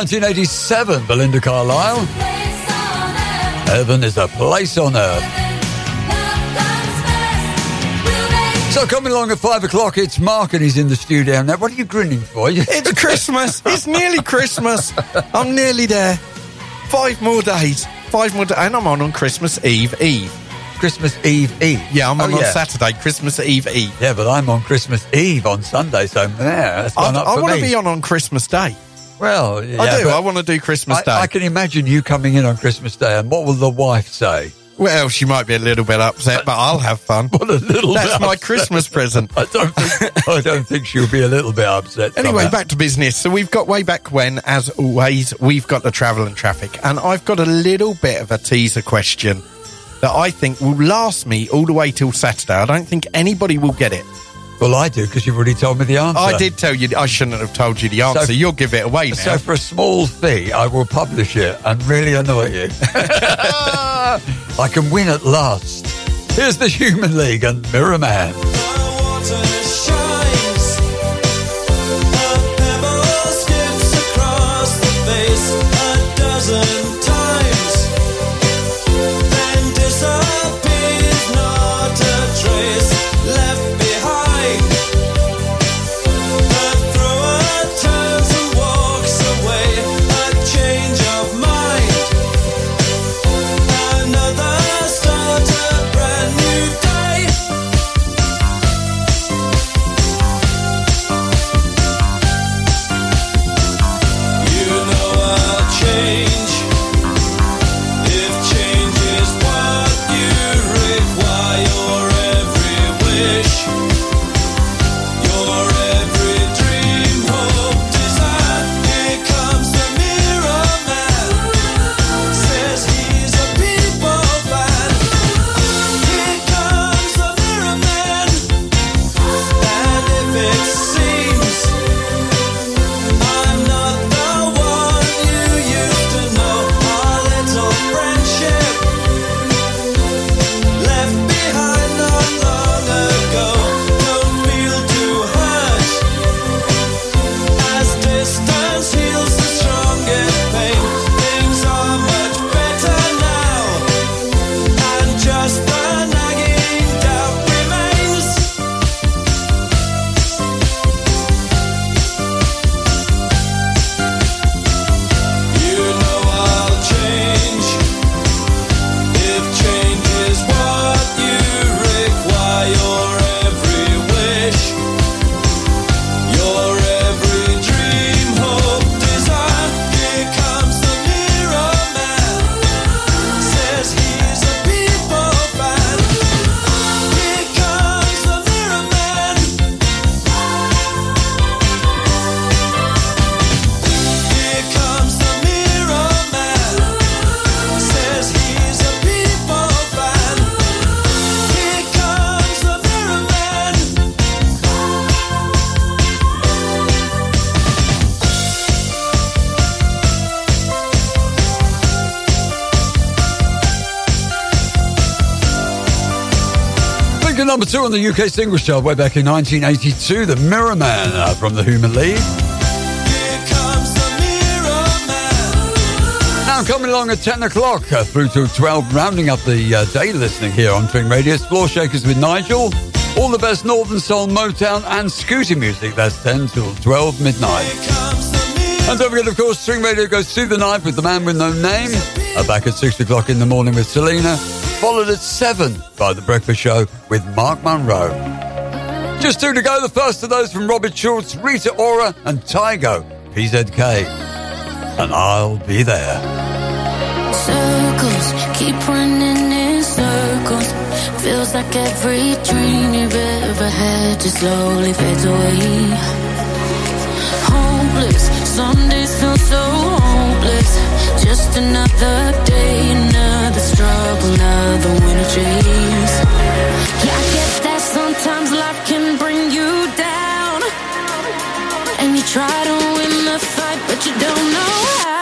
1987, Belinda Carlisle. Heaven is a place on earth. So coming along at five o'clock, it's Mark and he's in the studio now. What are you grinning for? [laughs] It's Christmas. It's nearly Christmas. I'm nearly there. Five more days. Five more days. And I'm on on Christmas Eve Eve. Christmas Eve Eve? Yeah, I'm on Oh, on yeah. Saturday, Christmas Eve Eve. Yeah, but I'm on Christmas Eve on Sunday, so yeah, that's I, for want to be on on Christmas Day. Well, yeah, I do. I want to do Christmas I, Day. I can imagine you coming in on Christmas Day, and what will the wife say? Well, she might be a little bit upset, but I'll have fun. [laughs] What a little That's my upset. Christmas present. [laughs] I don't think I don't think she'll be a little bit upset. Anyway, back to business. So we've got way back when, as always, we've got the travel and traffic, and I've got a little bit of a teaser question that I think will last me all the way till Saturday. I don't think anybody will get it. Well, I do because you've already told me the answer. I did tell you. I shouldn't have told you the answer. So- You'll give it away now. So for a small fee, I will publish it and really annoy you. [laughs] I can win at last. Here's the Human League and Mirror Man. Two on the UK singles chart way back in 1982, The Mirror Man uh, from the Human League. Now coming along at 10 o'clock uh, through to 12, rounding up the uh, day listening here on Tring Radio. Floor Shakers with Nigel. All the best Northern Soul, Motown and Scooty music. That's 10 till 12 midnight. And don't forget, of course, Tring Radio goes through the night with the man with no name. Uh, back at 6 o'clock in the morning with Selena. Followed at 7 by The Breakfast Show with Mark Munro. Just two to go. The first of those from Robert Schulz, Rita Ora, and Tygo, PZK. And I'll be there. Circles keep running in circles. Feels like every dream you've ever had just slowly fades away. Hopeless, some days feel so hopeless. Just another day, another struggle, another winter chase. Yeah, I get that sometimes life can bring you down. And you try to win the fight, but you don't know how.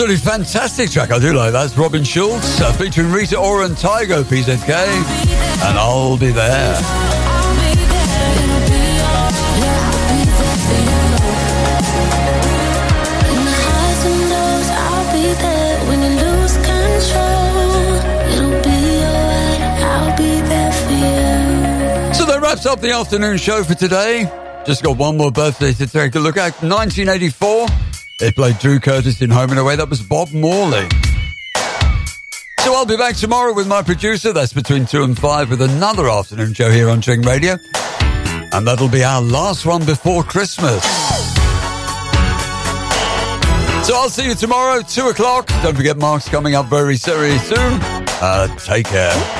Absolutely fantastic track. I do like that. It's Robin Schulz uh, featuring Rita Ora and Tygo, PZK. And I'll be there. wraps up the afternoon show for today. Just got one more birthday to take a look at. 1984. They played Drew Curtis in Home and Away. That was Bob Morley. So I'll be back tomorrow with my producer. That's between 2 and 5 with another afternoon show here on Tring Radio. And that'll be our last one before Christmas. So I'll see you tomorrow, 2 o'clock. Don't forget Mark's coming up very, very soon. Uh, take care.